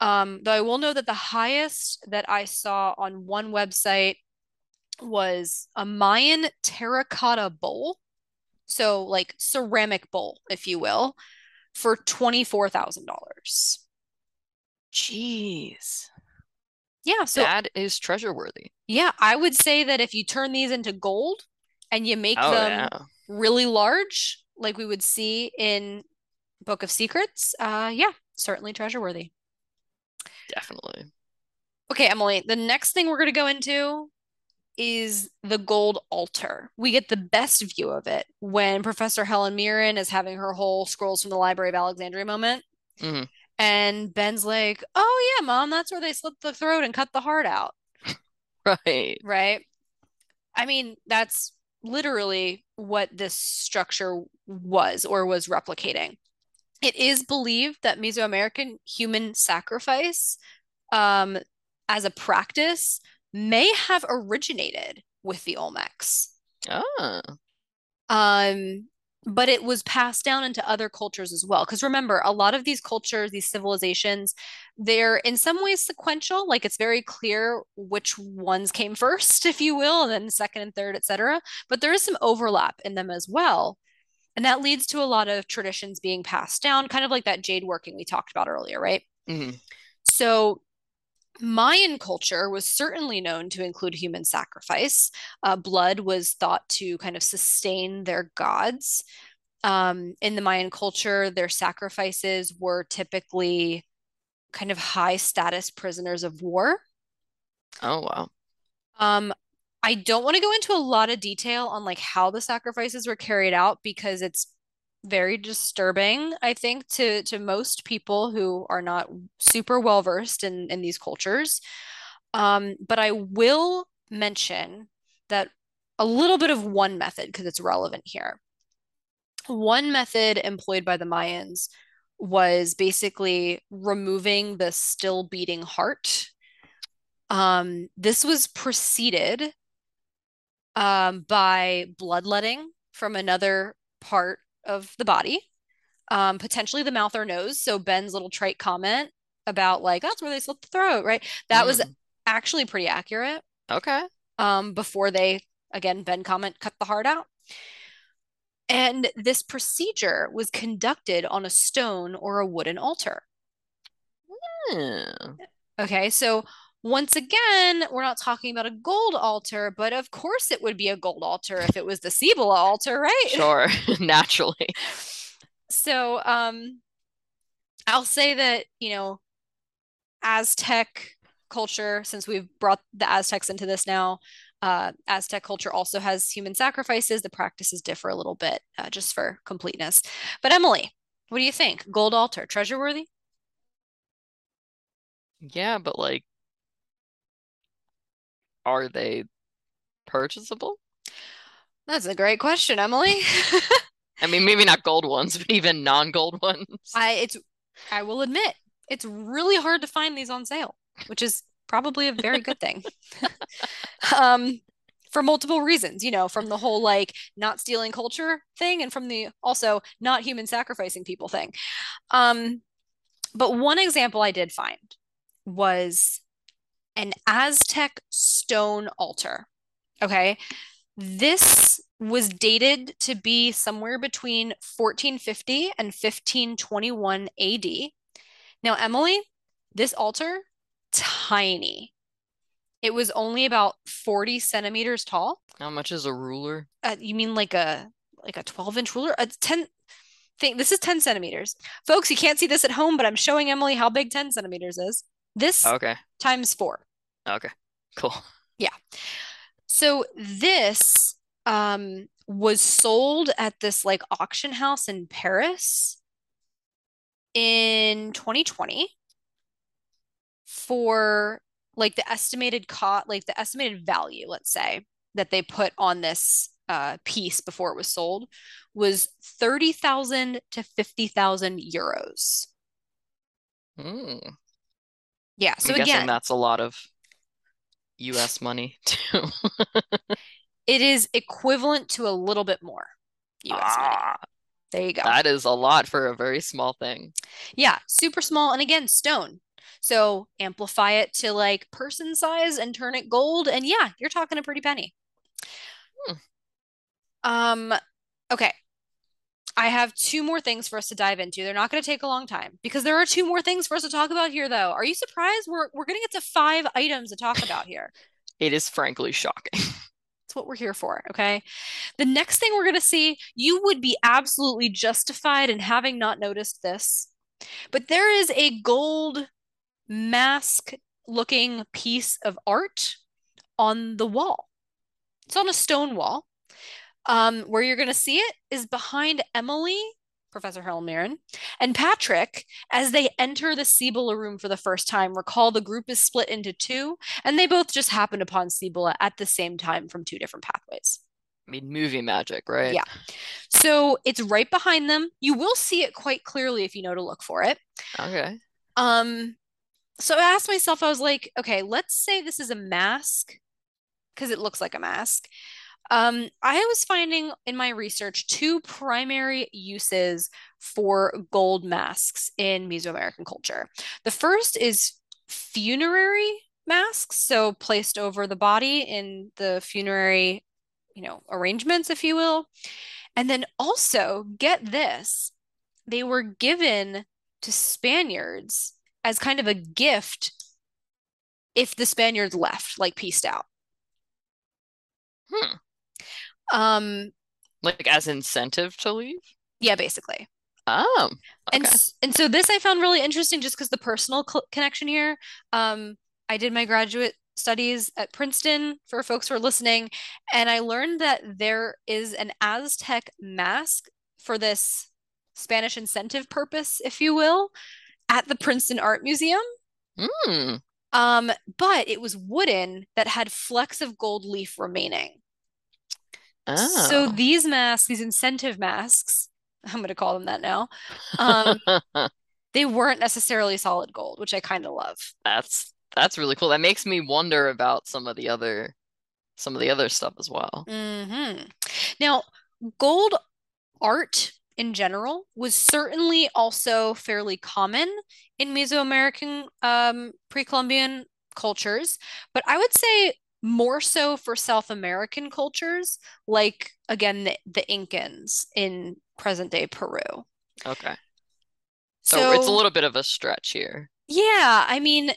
Um, though I will know that the highest that I saw on one website was a Mayan terracotta bowl. So, like ceramic bowl, if you will, for $24,000. Jeez. Yeah, so That is treasure worthy. Yeah, I would say that if you turn these into gold and you make Oh them yeah, really large, like we would see in Book of Secrets, uh yeah, certainly treasure worthy. definitely. Okay, Emily, the next thing we're going to go into is the gold altar. We get the best view of it when Professor Helen Mirren is having her whole Scrolls from the Library of Alexandria moment. hmm And Ben's like, "Oh yeah, Mom, that's where they slit the throat and cut the heart out." Right. Right? I mean, that's literally what this structure was or was replicating. It is believed that Mesoamerican human sacrifice, um, as a practice, may have originated with the Olmecs. Ah, Um, but it was passed down into other cultures as well. Because remember, a lot of these cultures, these civilizations, they're in some ways sequential. Like it's very clear which ones came first, if you will, and then second and third, etc. But there is some overlap in them as well. And that leads to a lot of traditions being passed down, kind of like that jade working we talked about earlier, right? hmm So Mayan culture was certainly known to include human sacrifice. Uh, blood was thought to kind of sustain their gods. Um, in the Mayan culture, their sacrifices were typically kind of high status prisoners of war. Oh wow. Um, I don't want to go into a lot of detail on like how the sacrifices were carried out because it's very disturbing, I think, to to most people who are not super well versed in in these cultures. Um, but I will mention that a little bit of one method because it's relevant here. One method employed by the Mayans was basically removing the still beating heart. Um, this was preceded um, by bloodletting from another part of the body, um, potentially the mouth or nose. So Ben's little trite comment about like that's where they slit the throat, right? That was Mm. actually pretty accurate. Okay. Um, before they again Ben comment cut the heart out. And this procedure was conducted on a stone or a wooden altar. Hmm. Okay, so once again, we're not talking about a gold altar, but of course it would be a gold altar if it was the Cibola altar, right? Sure. Naturally. So, um, I'll say that, you know, Aztec culture, since we've brought the Aztecs into this now, uh, Aztec culture also has human sacrifices. The practices differ a little bit, uh, just for completeness. But Emily, what do you think? Gold altar, treasure worthy? Yeah, but like, are they purchasable? That's a great question, Emily. I mean, maybe not gold ones, but even non-gold ones. I it's I will admit it's really hard to find these on sale, which is probably a very good thing. um, for multiple reasons, you know, from the whole like not stealing culture thing and from the also not human sacrificing people thing. Um, but one example I did find was an Aztec stone altar. Okay. This was dated to be somewhere between 1450 and 1521 AD. Now, Emily, this altar, tiny. It was only about 40 centimeters tall. How much is a ruler? Uh, you mean like a like a 12 inch ruler? A 10 thing. this is 10 centimeters. Folks, you can't see this at home, but I'm showing Emily how big 10 centimeters is. This Okay. times four. Okay. Cool. Yeah. So this um was sold at this like auction house in Paris in 2020 for like the estimated cost, like the estimated value, let's say, that they put on this uh, piece before it was sold was 30,000 to 50,000 euros. Mm. Yeah. So I'm guessing again, that's a lot of US money too. it is equivalent to a little bit more US money. Ah, There you go. that is a lot for a very small thing. Yeah, super small. And again, stone. So amplify it to like person size and turn it gold. And yeah, you're talking a pretty penny. Hmm. Um, okay. I have two more things for us to dive into. They're not going to take a long time because there are two more things for us to talk about here, though. Are you surprised? We're we're going to get to five items to talk about here. It is frankly shocking. That's what we're here for, okay? The next thing we're going to see, you would be absolutely justified in having not noticed this, but there is a gold mask looking piece of art on the wall. It's on a stone wall. Um, where you're going to see it is behind Emily, Professor Helen Mirren, and Patrick as they enter the Cibola room for the first time. Recall the group is split into two, and they both just happened upon Cibola at the same time from two different pathways. I mean, movie magic, right? Yeah. So it's right behind them. You will see it quite clearly if you know to look for it. Okay. Um, so I asked myself, I was like, okay, let's say this is a mask because it looks like a mask. Um, I was finding in my research two primary uses for gold masks in Mesoamerican culture. The first is funerary masks, so placed over the body in the funerary, you know, arrangements, if you will. And then also, get this, they were given to Spaniards as kind of a gift if the Spaniards left, like pieced out. Hmm. Um, Like as incentive to leave? yeah, basically. Oh, And okay. s- and so this I found really interesting just because the personal cl connection here. Um, I did my graduate studies at Princeton for folks who are listening, and I learned that there is an Aztec mask for this Spanish incentive purpose, if you will, at the Princeton Art Museum. Hmm. Um, but it was wooden that had flecks of gold leaf remaining. So Oh. these masks, these incentive masks, I'm going to call them that now, um, they weren't necessarily solid gold, which I kind of love. That's that's really cool. That makes me wonder about some of the other some of the other stuff as well. hmm Now, gold art in general was certainly also fairly common in Mesoamerican um, pre-Columbian cultures, but I would say more so for South American cultures, like again the, the Incans in present-day Peru. Okay. So it's a little bit of a stretch here. yeah, I mean,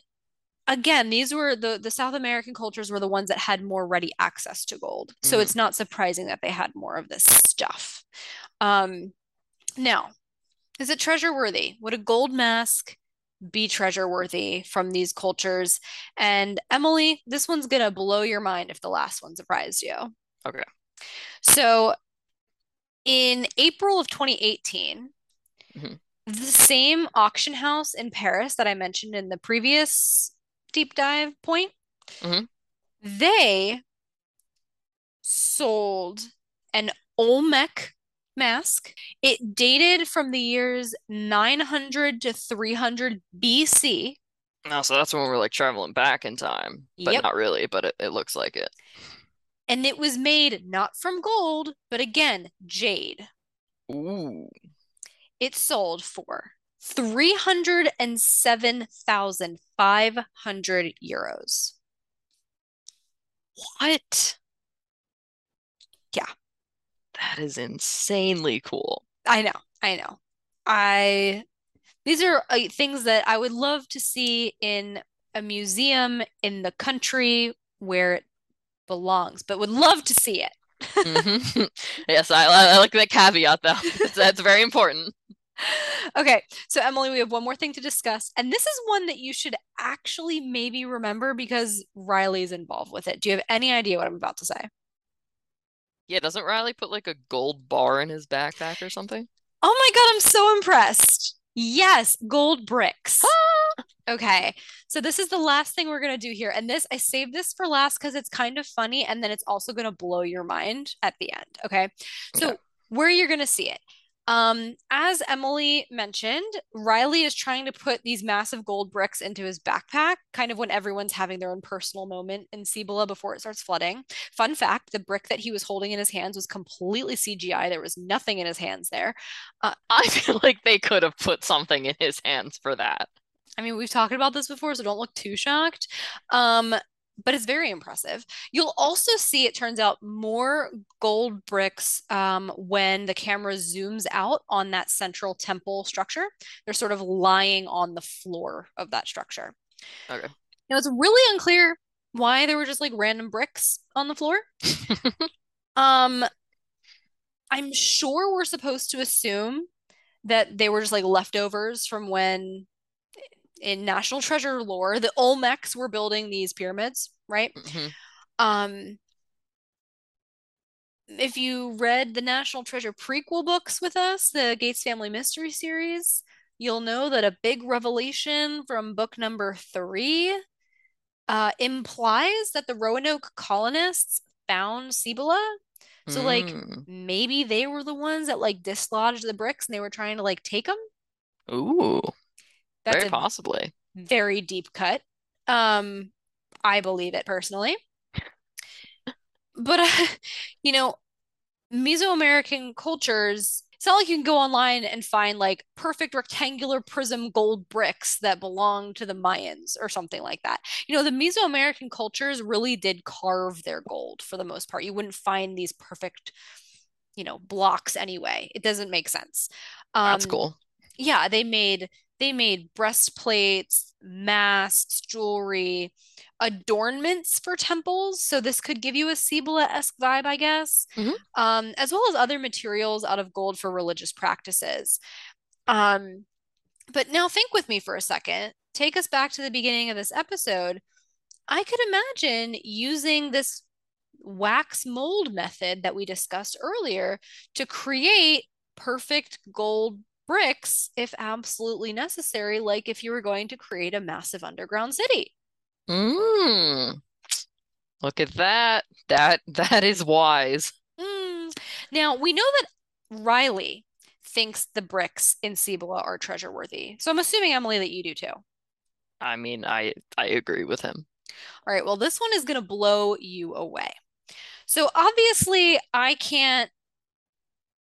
again, these were the the South American cultures were the ones that had more ready access to gold. So Mhm. it's not surprising that they had more of this stuff. Um, now, is it treasure worthy? Would a gold mask be treasure worthy from these cultures? And Emily, this one's gonna blow your mind if the last one surprised you. Okay. So in April of 2018, Mhm. the same auction house in Paris that I mentioned in the previous deep dive point, Mhm. they sold an Olmec mask. It dated from the years 900 to 300 BC. No, so that's when we're like traveling back in time, but Yep. not really, but it, it looks like it. And it was made not from gold, but again, jade. Ooh. It sold for 307,500 euros. What? Yeah. That is insanely cool. I know, I know. I these are uh, things that I would love to see in a museum in the country where it belongs, but would love to see it. Mhm. Yes, I, I like that caveat though. That's, that's very important. Okay, so Emily, we have one more thing to discuss, and this is one that you should actually maybe remember because Riley's involved with it. Do you have any idea what I'm about to say? Yeah, doesn't Riley put like a gold bar in his backpack or something? Oh my God, I'm so impressed. Yes, gold bricks. Ah! Okay, so this is the last thing we're gonna do here, and this I saved this for last because it's kind of funny, and then it's also gonna blow your mind at the end. Okay, Okay. so where you're gonna see it. Um, as Emily mentioned, Riley is trying to put these massive gold bricks into his backpack, kind of when everyone's having their own personal moment in Cibola before it starts flooding. Fun fact, the brick that he was holding in his hands was completely CGI. There was nothing in his hands there. Uh, I feel like they could have put something in his hands for that. I mean, we've talked about this before, so don't look too shocked. Um, but it's very impressive. You'll also see, it turns out, more gold bricks um, when the camera zooms out on that central temple structure. They're sort of lying on the floor of that structure. Okay. Now, it's really unclear why there were just like random bricks on the floor. Um, I'm sure we're supposed to assume that they were just like leftovers from when in National Treasure lore, the Olmecs were building these pyramids, right? Mhm. Um, if you read the National Treasure prequel books with us, the Gates Family Mystery series, you'll know that a big revelation from book number three uh, implies that the Roanoke colonists found Cibola. So, like, Mm. maybe they were the ones that like dislodged the bricks and they were trying to like take them. Ooh, That's very a possibly. very deep cut. Um, I believe it personally. But uh, you know, Mesoamerican cultures, it's not like you can go online and find like perfect rectangular prism gold bricks that belong to the Mayans or something like that. You know, the Mesoamerican cultures really did carve their gold for the most part. You wouldn't find these perfect, you know, blocks anyway. It doesn't make sense. That's Um, cool. yeah, they made they made breastplates, masks, jewelry, adornments for temples. So this could give you a Cibola-esque vibe, I guess. Mhm. Um, as well as other materials out of gold for religious practices. Um, but now think with me for a second. Take us back to the beginning of this episode. I could imagine using this wax mold method that we discussed earlier to create perfect gold bricks if absolutely necessary, like if you were going to create a massive underground city. Mm. Look at that. That that is wise. Mm. Now, we know that Riley thinks the bricks in Cibola are treasure worthy. So I'm assuming, Emily, that you do too. I mean, I I agree with him. All right, well, this one is going to blow you away. So obviously, I can't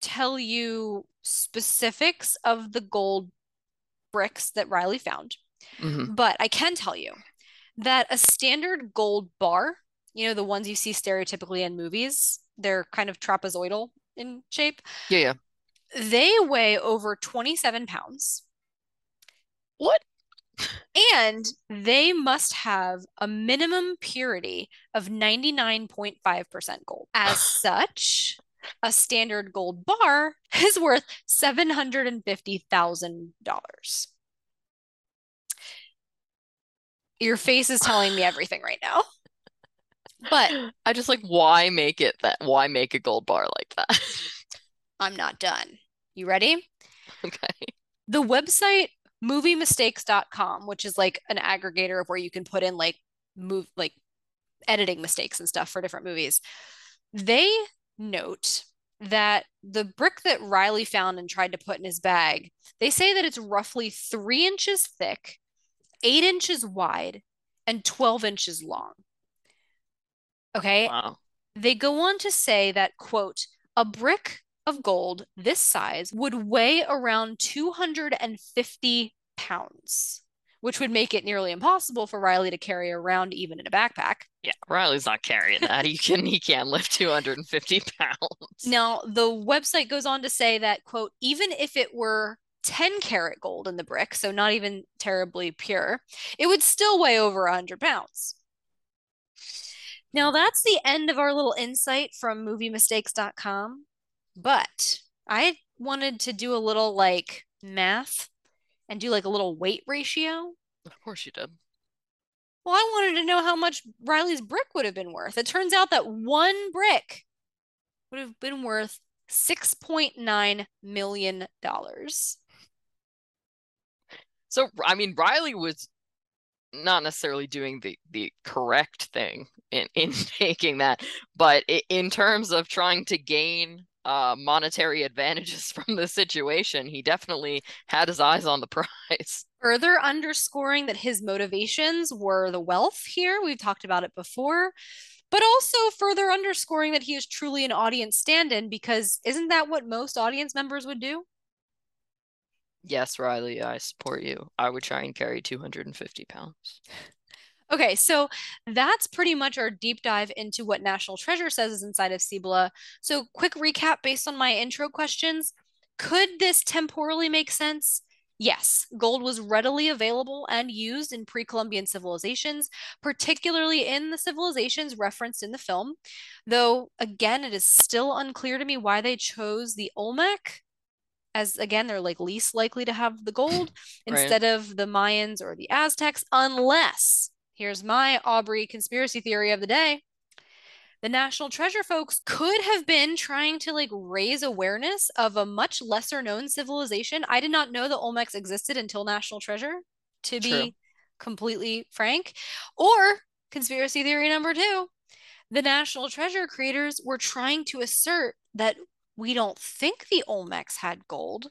tell you specifics of the gold bricks that Riley found, hmm but I can tell you that a standard gold bar, you know, the ones you see stereotypically in movies, they're kind of trapezoidal in shape, Yeah, yeah. they weigh over 27 pounds What? and they must have a minimum purity of 99.5% gold. As such, a standard gold bar is worth $750,000. Your face is telling me everything right now. But I just like why make it that why make a gold bar like that? I'm not done. You ready? Okay. The website moviemistakes.com, which is like an aggregator of where you can put in like move like editing mistakes and stuff for different movies. They note that the brick that Riley found and tried to put in his bag, they say that it's roughly three inches thick, eight inches wide, and 12 inches long. Okay. Wow. They go on to say that, quote, a brick of gold this size would weigh around 250 pounds, which would make it nearly impossible for Riley to carry around even in a backpack. Yeah, Riley's not carrying that. He can he can lift 250 pounds. Now, the website goes on to say that, quote, even if it were 10 karat gold in the brick, so not even terribly pure, it would still weigh over 100 pounds. Now that's the end of our little insight from moviemistakes.com. But I wanted to do a little like math and do like a little weight ratio. Of course you did. Well, I wanted to know how much Riley's brick would have been worth. It turns out that one brick would have been worth $6.9 million. So, I mean, Riley was not necessarily doing the the correct thing in in taking that, but in terms of trying to gain uh, monetary advantages from the situation, he definitely had his eyes on the prize. Further underscoring that his motivations were the wealth here. We've talked about it before. But also further underscoring that he is truly an audience stand in because isn't that what most audience members would do? Yes, Riley, I support you. I would try and carry 250 pounds. Okay, so that's pretty much our deep dive into what National Treasure says is inside of Cibola. So, quick recap based on my intro questions. Could this temporally make sense? Yes, gold was readily available and used in pre Columbian civilizations, particularly in the civilizations referenced in the film. Though, again, it is still unclear to me why they chose the Olmec as again they're like least likely to have the gold instead of the Mayans or the Aztecs unless here's my Aubrey conspiracy theory of the day the National Treasure folks could have been trying to like raise awareness of a much lesser known civilization. I did not know the Olmecs existed until National Treasure, to True. be completely frank. Or conspiracy theory number two the National Treasure creators were trying to assert that we don't think the Olmecs had gold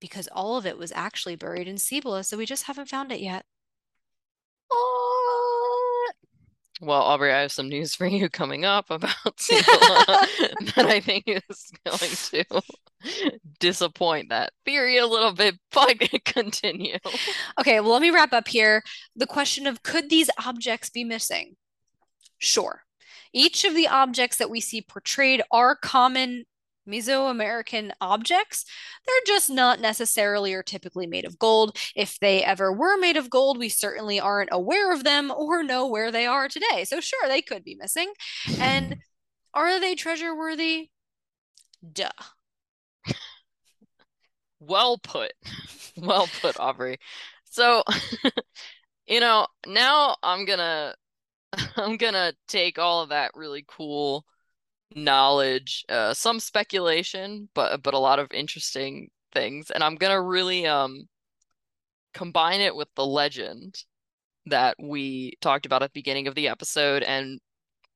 because all of it was actually buried in Cibola, so we just haven't found it yet. Well, Aubrey, I have some news for you coming up about Cibola that I think is going to disappoint that theory a little bit, but continue. Okay, well, let me wrap up here. The question of could these objects be missing? Sure. Each of the objects that we see portrayed are common Mesoamerican objects. They're just not necessarily or typically made of gold. If they ever were made of gold, we certainly aren't aware of them or know where they are today. So, sure, they could be missing. And are they treasure worthy? Duh. Well put. Well put, Aubrey. So, you know, now I'm gonna I'm gonna take all of that really cool knowledge, uh, some speculation, but but a lot of interesting things, and I'm gonna really um combine it with the legend that we talked about at the beginning of the episode and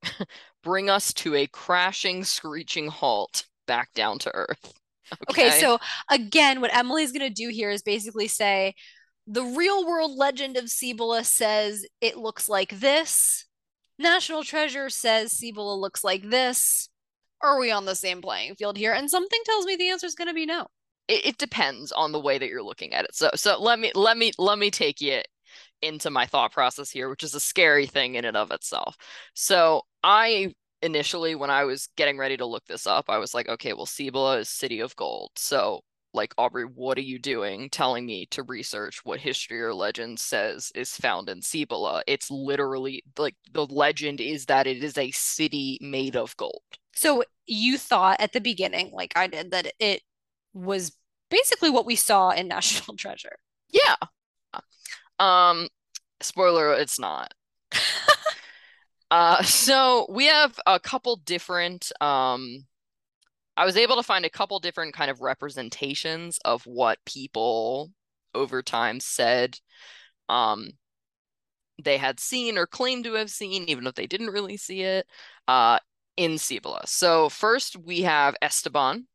bring us to a crashing, screeching halt back down to earth. Okay, okay so again, what Emily's going to do here is basically say the real world legend of Cibola says it looks like this. National Treasure says Cibola looks like this. Are we on the same playing field here? And something tells me the answer is going to be no. It, it depends on the way that you're looking at it. So so let me let me let me take you into my thought process here, which is a scary thing in and of itself. So I initially, when I was getting ready to look this up, I was like, okay, well, Cibola is city of gold. So like Aubrey, what are you doing telling me to research what history or legend says is found in Cibola? It's literally like the legend is that it is a city made of gold. So you thought at the beginning, like I did, that it was basically what we saw in National Treasure. Yeah. Um spoiler, it's not. uh so we have a couple different um I was able to find a couple different kind of representations of what people over time said um, they had seen or claimed to have seen, even if they didn't really see it, uh, in Cibola. So first we have Esteban,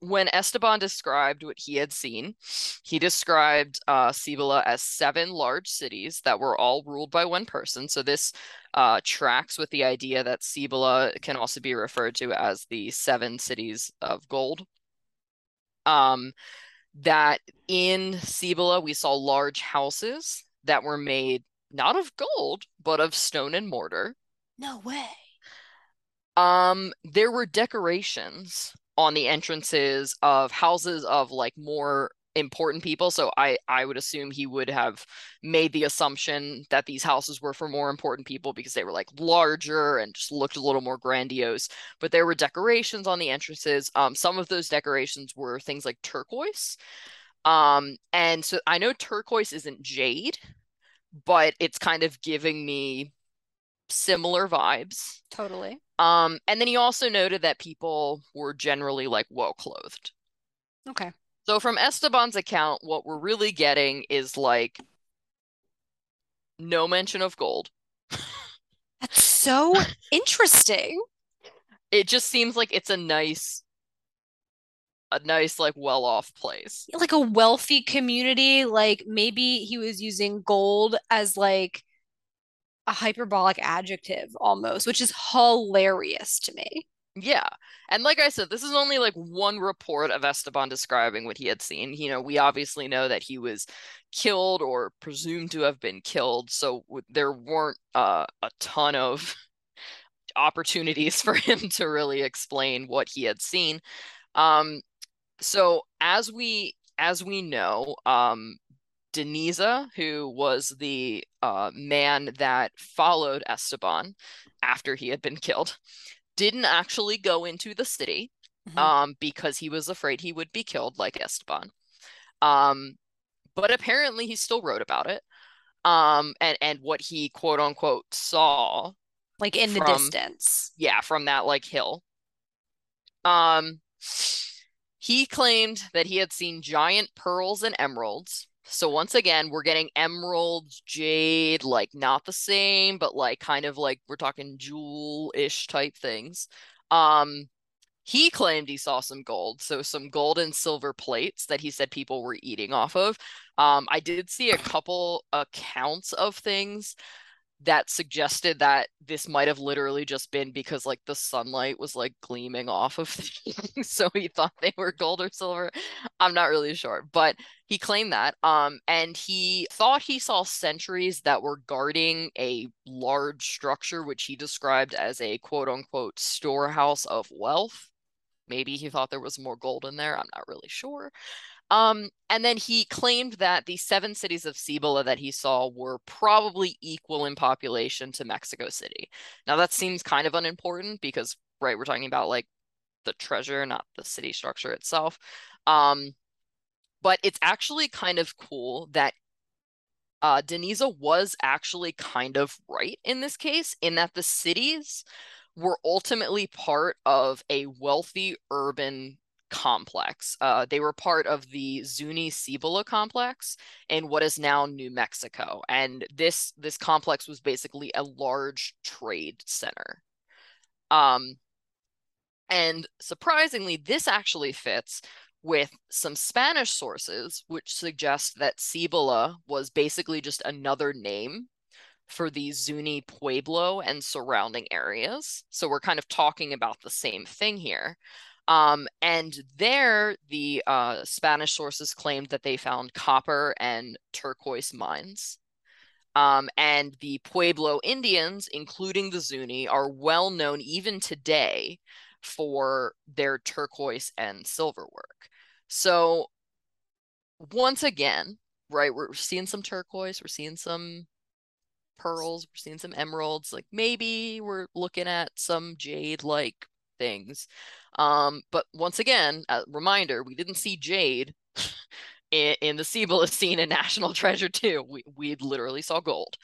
when Esteban described what he had seen, he described uh, Cibola as seven large cities that were all ruled by one person. So this uh, tracks with the idea that Cibola can also be referred to as the seven cities of gold. Um, that in Cibola we saw large houses that were made not of gold but of stone and mortar. No way. Um, there were decorations on the entrances of houses of like more important people. So I I would assume he would have made the assumption that these houses were for more important people because they were like larger and just looked a little more grandiose. But there were decorations on the entrances. Um, some of those decorations were things like turquoise. Um, and so I know turquoise isn't jade, but it's kind of giving me similar vibes. Totally. Um, and then he also noted that people were generally like well clothed. Okay. So from Esteban's account, what we're really getting is like no mention of gold. That's so interesting. It just seems like it's a nice a nice like well-off place. Like a wealthy community, like maybe he was using gold as like a hyperbolic adjective almost, which is hilarious to me. Yeah. And like I said, this is only like one report of Esteban describing what he had seen. You know, we obviously know that he was killed or presumed to have been killed. So there weren't uh, a ton of opportunities for him to really explain what he had seen. Um, so as we as we know, um, de Niza, who was the uh, man that followed Esteban after he had been killed, didn't actually go into the city mm-hmm. um, because he was afraid he would be killed like Esteban. Um, but apparently he still wrote about it. Um, and, and what he quote unquote saw. Like in from, the distance. Yeah, from that like hill. Um, he claimed that he had seen giant pearls and emeralds so once again, we're getting emeralds, jade, like not the same, but like kind of like we're talking jewel-ish type things. Um he claimed he saw some gold, so some gold and silver plates that he said people were eating off of. Um, I did see a couple accounts of things that suggested that this might have literally just been because like the sunlight was like gleaming off of things so he thought they were gold or silver. I'm not really sure but he claimed that um and he thought he saw sentries that were guarding a large structure which he described as a quote unquote storehouse of wealth. Maybe he thought there was more gold in there i'm not really sure um, and then he claimed that the seven cities of Cibola that he saw were probably equal in population to Mexico City. Now that seems kind of unimportant because, right, we're talking about like the treasure, not the city structure itself. Um, but it's actually kind of cool that uh, de Niza was actually kind of right in this case, in that the cities were ultimately part of a wealthy urban complex. Uh, they were part of the Zuni Cibola complex in what is now New Mexico, and this this complex was basically a large trade center. Um, and surprisingly, this actually fits with some Spanish sources, which suggest that Cibola was basically just another name for the Zuni Pueblo and surrounding areas. So we're kind of talking about the same thing here. Um, and there, the uh, Spanish sources claimed that they found copper and turquoise mines. Um, and the Pueblo Indians, including the Zuni, are well known even today for their turquoise and silver work. So, once again, right, we're seeing some turquoise, we're seeing some pearls, we're seeing some emeralds. Like maybe we're looking at some jade like things. Um, but once again, a reminder, we didn't see Jade in, in the Cibola scene in National Treasure 2. We, we literally saw gold.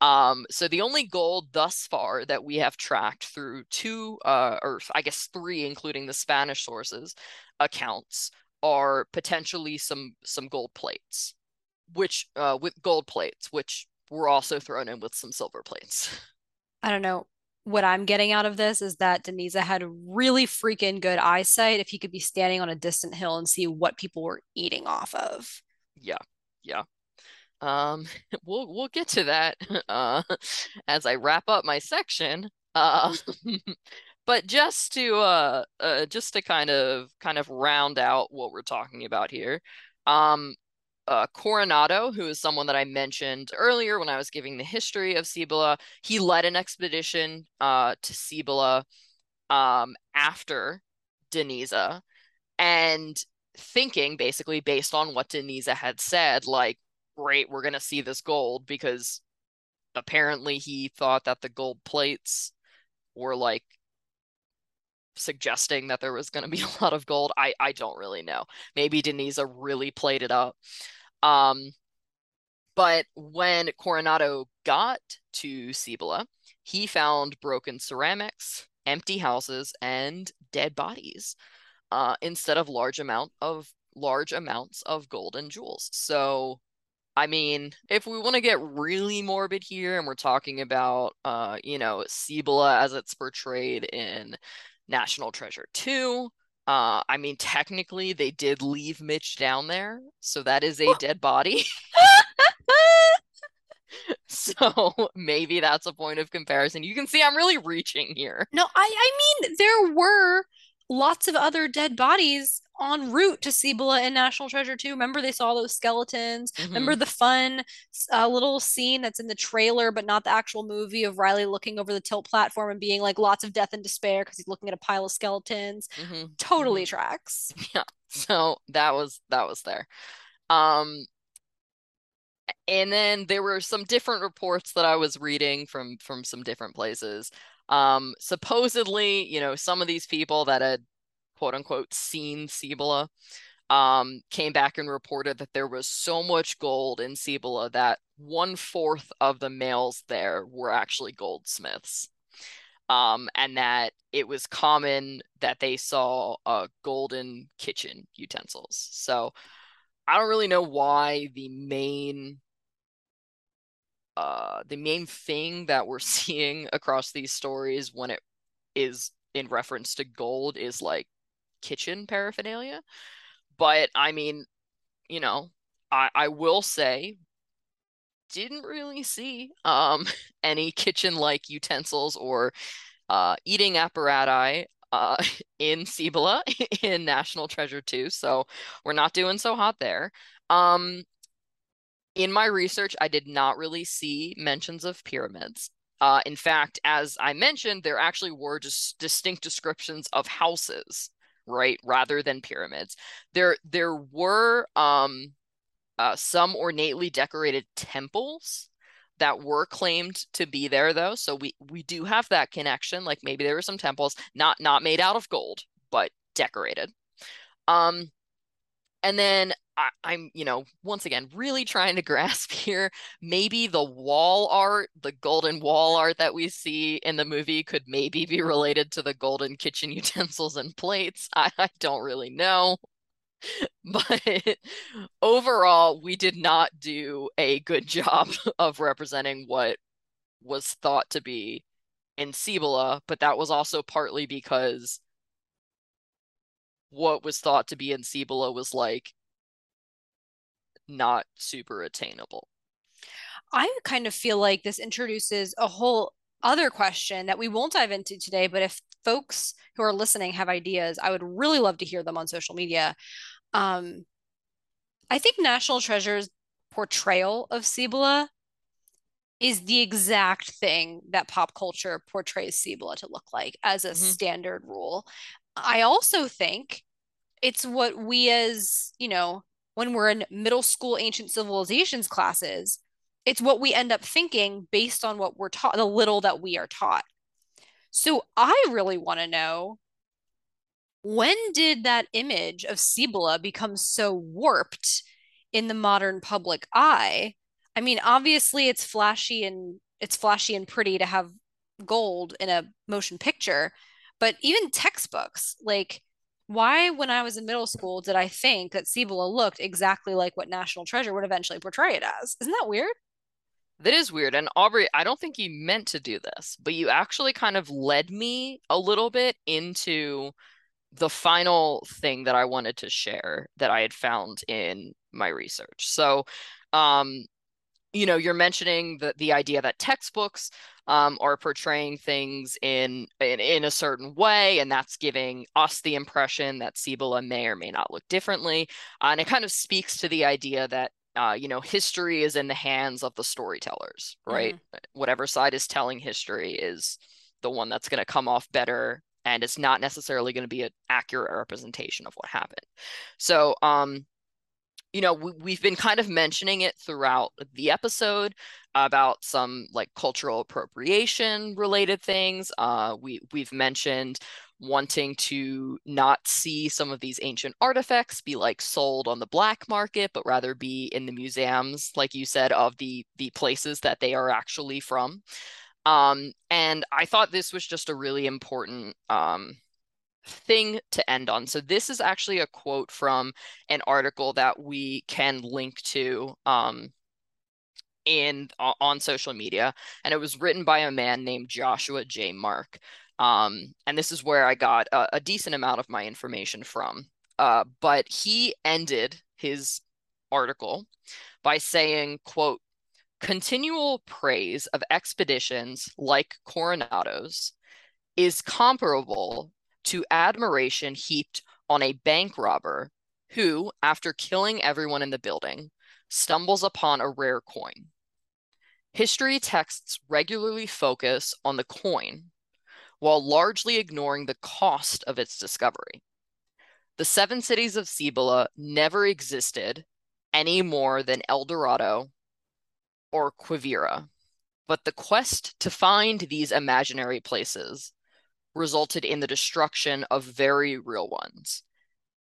Um, so the only gold thus far that we have tracked through two, uh, or I guess three, including the Spanish sources, accounts are potentially some some gold plates, which uh, with gold plates, which were also thrown in with some silver plates. I don't know what I'm getting out of this is that de Niza had really freaking good eyesight if he could be standing on a distant hill and see what people were eating off of. Yeah. Yeah. Um we'll we'll get to that uh as I wrap up my section. Uh but just to uh, uh just to kind of kind of round out what we're talking about here. Um uh, Coronado, who is someone that I mentioned earlier when I was giving the history of Cibola, he led an expedition uh, to Cibola um, after de Niza. And thinking basically based on what de Niza had said, like, great, we're gonna see this gold because apparently he thought that the gold plates were like suggesting that there was going to be a lot of gold. I I don't really know. Maybe de Niza really played it up. Um, but when Coronado got to Cibola, he found broken ceramics, empty houses, and dead bodies, uh, instead of large amount of large amounts of gold and jewels. So I mean, if we want to get really morbid here and we're talking about uh, you know, Cibola as it's portrayed in National Treasure 2, uh, I mean, technically they did leave Mitch down there, so that is a dead body. so maybe that's a point of comparison. You can see I'm really reaching here. No, I I mean there were lots of other dead bodies en route to Cibola and National Treasure 2. Remember they saw those skeletons? Mm-hmm. Remember the fun uh, little scene that's in the trailer, but not the actual movie of Riley looking over the tilt platform and being like lots of death and despair because he's looking at a pile of skeletons. Mm-hmm. Totally mm-hmm. tracks. Yeah. So that was that was there. Um and then there were some different reports that I was reading from from some different places um, supposedly, you know, some of these people that had quote unquote seen Cibola um, came back and reported that there was so much gold in Cibola that one fourth of the males there were actually goldsmiths. Um, and that it was common that they saw uh, golden kitchen utensils. So I don't really know why the main uh, the main thing that we're seeing across these stories when it is in reference to gold is like kitchen paraphernalia. But I mean, you know, I I will say didn't really see um any kitchen like utensils or uh eating apparatus uh in Cibola in National Treasure 2. So we're not doing so hot there. Um in my research, I did not really see mentions of pyramids. Uh, in fact, as I mentioned, there actually were just distinct descriptions of houses, right, rather than pyramids. There, there were um, uh, some ornately decorated temples that were claimed to be there, though. So we we do have that connection. Like maybe there were some temples not not made out of gold, but decorated. Um, and then I, am you know, once again, really trying to grasp here. Maybe the wall art, the golden wall art that we see in the movie could maybe be related to the golden kitchen utensils and plates. I, I don't really know. But overall, we did not do a good job of representing what was thought to be in Cibola, but that was also partly because what was thought to be in Cibola was like not super attainable. I kind of feel like this introduces a whole other question that we won't dive into today, but if folks who are listening have ideas, I would really love to hear them on social media. Um, I think National Treasure's portrayal of Cibola is the exact thing that pop culture portrays Cibola to look like as a mm-hmm. standard rule. I also think it's what we as, you know, when we're in middle school ancient civilizations classes, it's what we end up thinking based on what we're taught, the little that we are taught. So I really want to know when did that image of Cibola become so warped in the modern public eye? I mean, obviously it's flashy and it's flashy and pretty to have gold in a motion picture, but even textbooks, like why, when I was in middle school, did I think that Cibola looked exactly like what National Treasure would eventually portray it as? Isn't that weird? That is weird. And Aubrey, I don't think you meant to do this, but you actually kind of led me a little bit into the final thing that I wanted to share that I had found in my research. So, um, you know, you're mentioning the the idea that textbooks um, are portraying things in, in in a certain way, and that's giving us the impression that Cibola may or may not look differently. Uh, and it kind of speaks to the idea that uh, you know history is in the hands of the storytellers, right? Mm-hmm. Whatever side is telling history is the one that's going to come off better and it's not necessarily going to be an accurate representation of what happened. So, um, you know, we, have been kind of mentioning it throughout the episode about some like cultural appropriation related things. Uh, we we've mentioned wanting to not see some of these ancient artifacts be like sold on the black market, but rather be in the museums, like you said, of the the places that they are actually from. Um, and I thought this was just a really important um, thing to end on. So this is actually a quote from an article that we can link to um, in on social media, and it was written by a man named Joshua J. Mark. Um, and this is where I got a, a decent amount of my information from. Uh, but he ended his article by saying, quote, continual praise of expeditions like Coronado's is comparable to admiration heaped on a bank robber who, after killing everyone in the building, stumbles upon a rare coin. History texts regularly focus on the coin while largely ignoring the cost of its discovery. The seven cities of Cibola never existed any more than El Dorado or Quivira, but the quest to find these imaginary places resulted in the destruction of very real ones.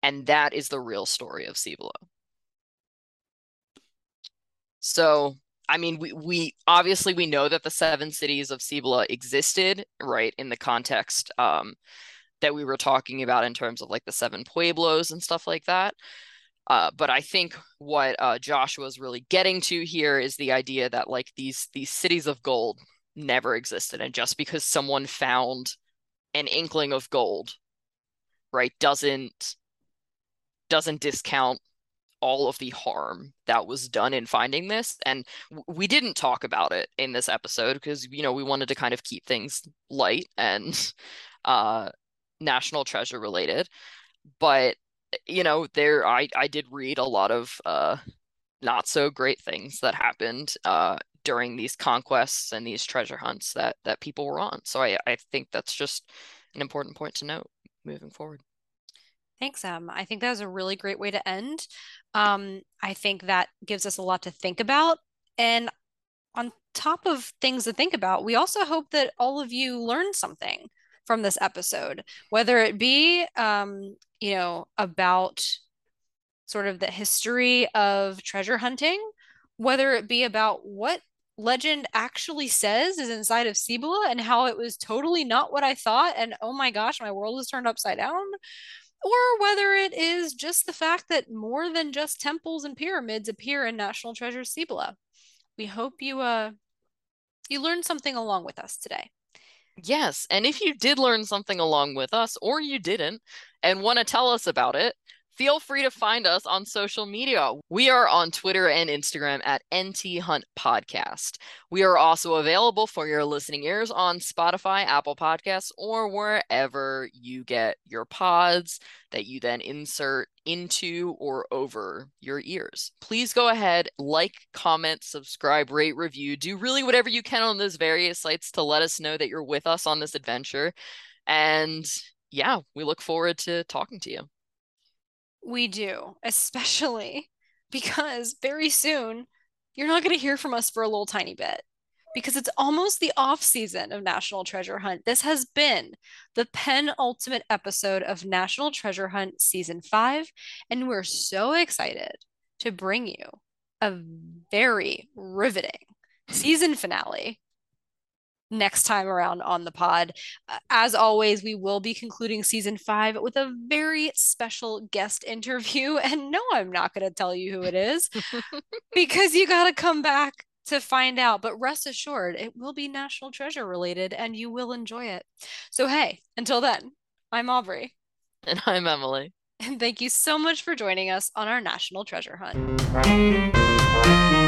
And that is the real story of Cibola. So, I mean, we, we obviously we know that the seven cities of Cibola existed, right, in the context um, that we were talking about in terms of like the seven pueblos and stuff like that. Uh, but I think what uh, is really getting to here is the idea that like these these cities of gold never existed, and just because someone found an inkling of gold, right, doesn't doesn't discount all of the harm that was done in finding this and we didn't talk about it in this episode because you know we wanted to kind of keep things light and uh national treasure related but you know there i i did read a lot of uh not so great things that happened uh during these conquests and these treasure hunts that that people were on. So I I think that's just an important point to note moving forward. Thanks, Em. I think that was a really great way to end. Um, I think that gives us a lot to think about. And on top of things to think about, we also hope that all of you learned something from this episode, whether it be, um, you know, about sort of the history of treasure hunting, whether it be about what legend actually says is inside of Cibola and how it was totally not what I thought. And oh my gosh, my world was turned upside down. Or whether it is just the fact that more than just temples and pyramids appear in National Treasure Cibola. We hope you uh you learned something along with us today. Yes, and if you did learn something along with us or you didn't and want to tell us about it, feel free to find us on social media. We are on Twitter and Instagram at NT Hunt Podcast. We are also available for your listening ears on Spotify, Apple Podcasts, or wherever you get your pods that you then insert into or over your ears. Please go ahead, like, comment, subscribe, rate, review, do really whatever you can on those various sites to let us know that you're with us on this adventure. And yeah, we look forward to talking to you. We do, especially because very soon you're not going to hear from us for a little tiny bit because it's almost the off season of National Treasure Hunt. This has been the penultimate episode of National Treasure Hunt season five, and we're so excited to bring you a very riveting season finale next time around on the pod. As always, we will be concluding season five with a very special guest interview. And no, I'm not going to tell you who it is because you got to come back to find out. But rest assured, it will be National Treasure related and you will enjoy it. So, hey, until then, I'm Aubrey. And I'm Emily. And thank you so much for joining us on our National Treasure Hunt.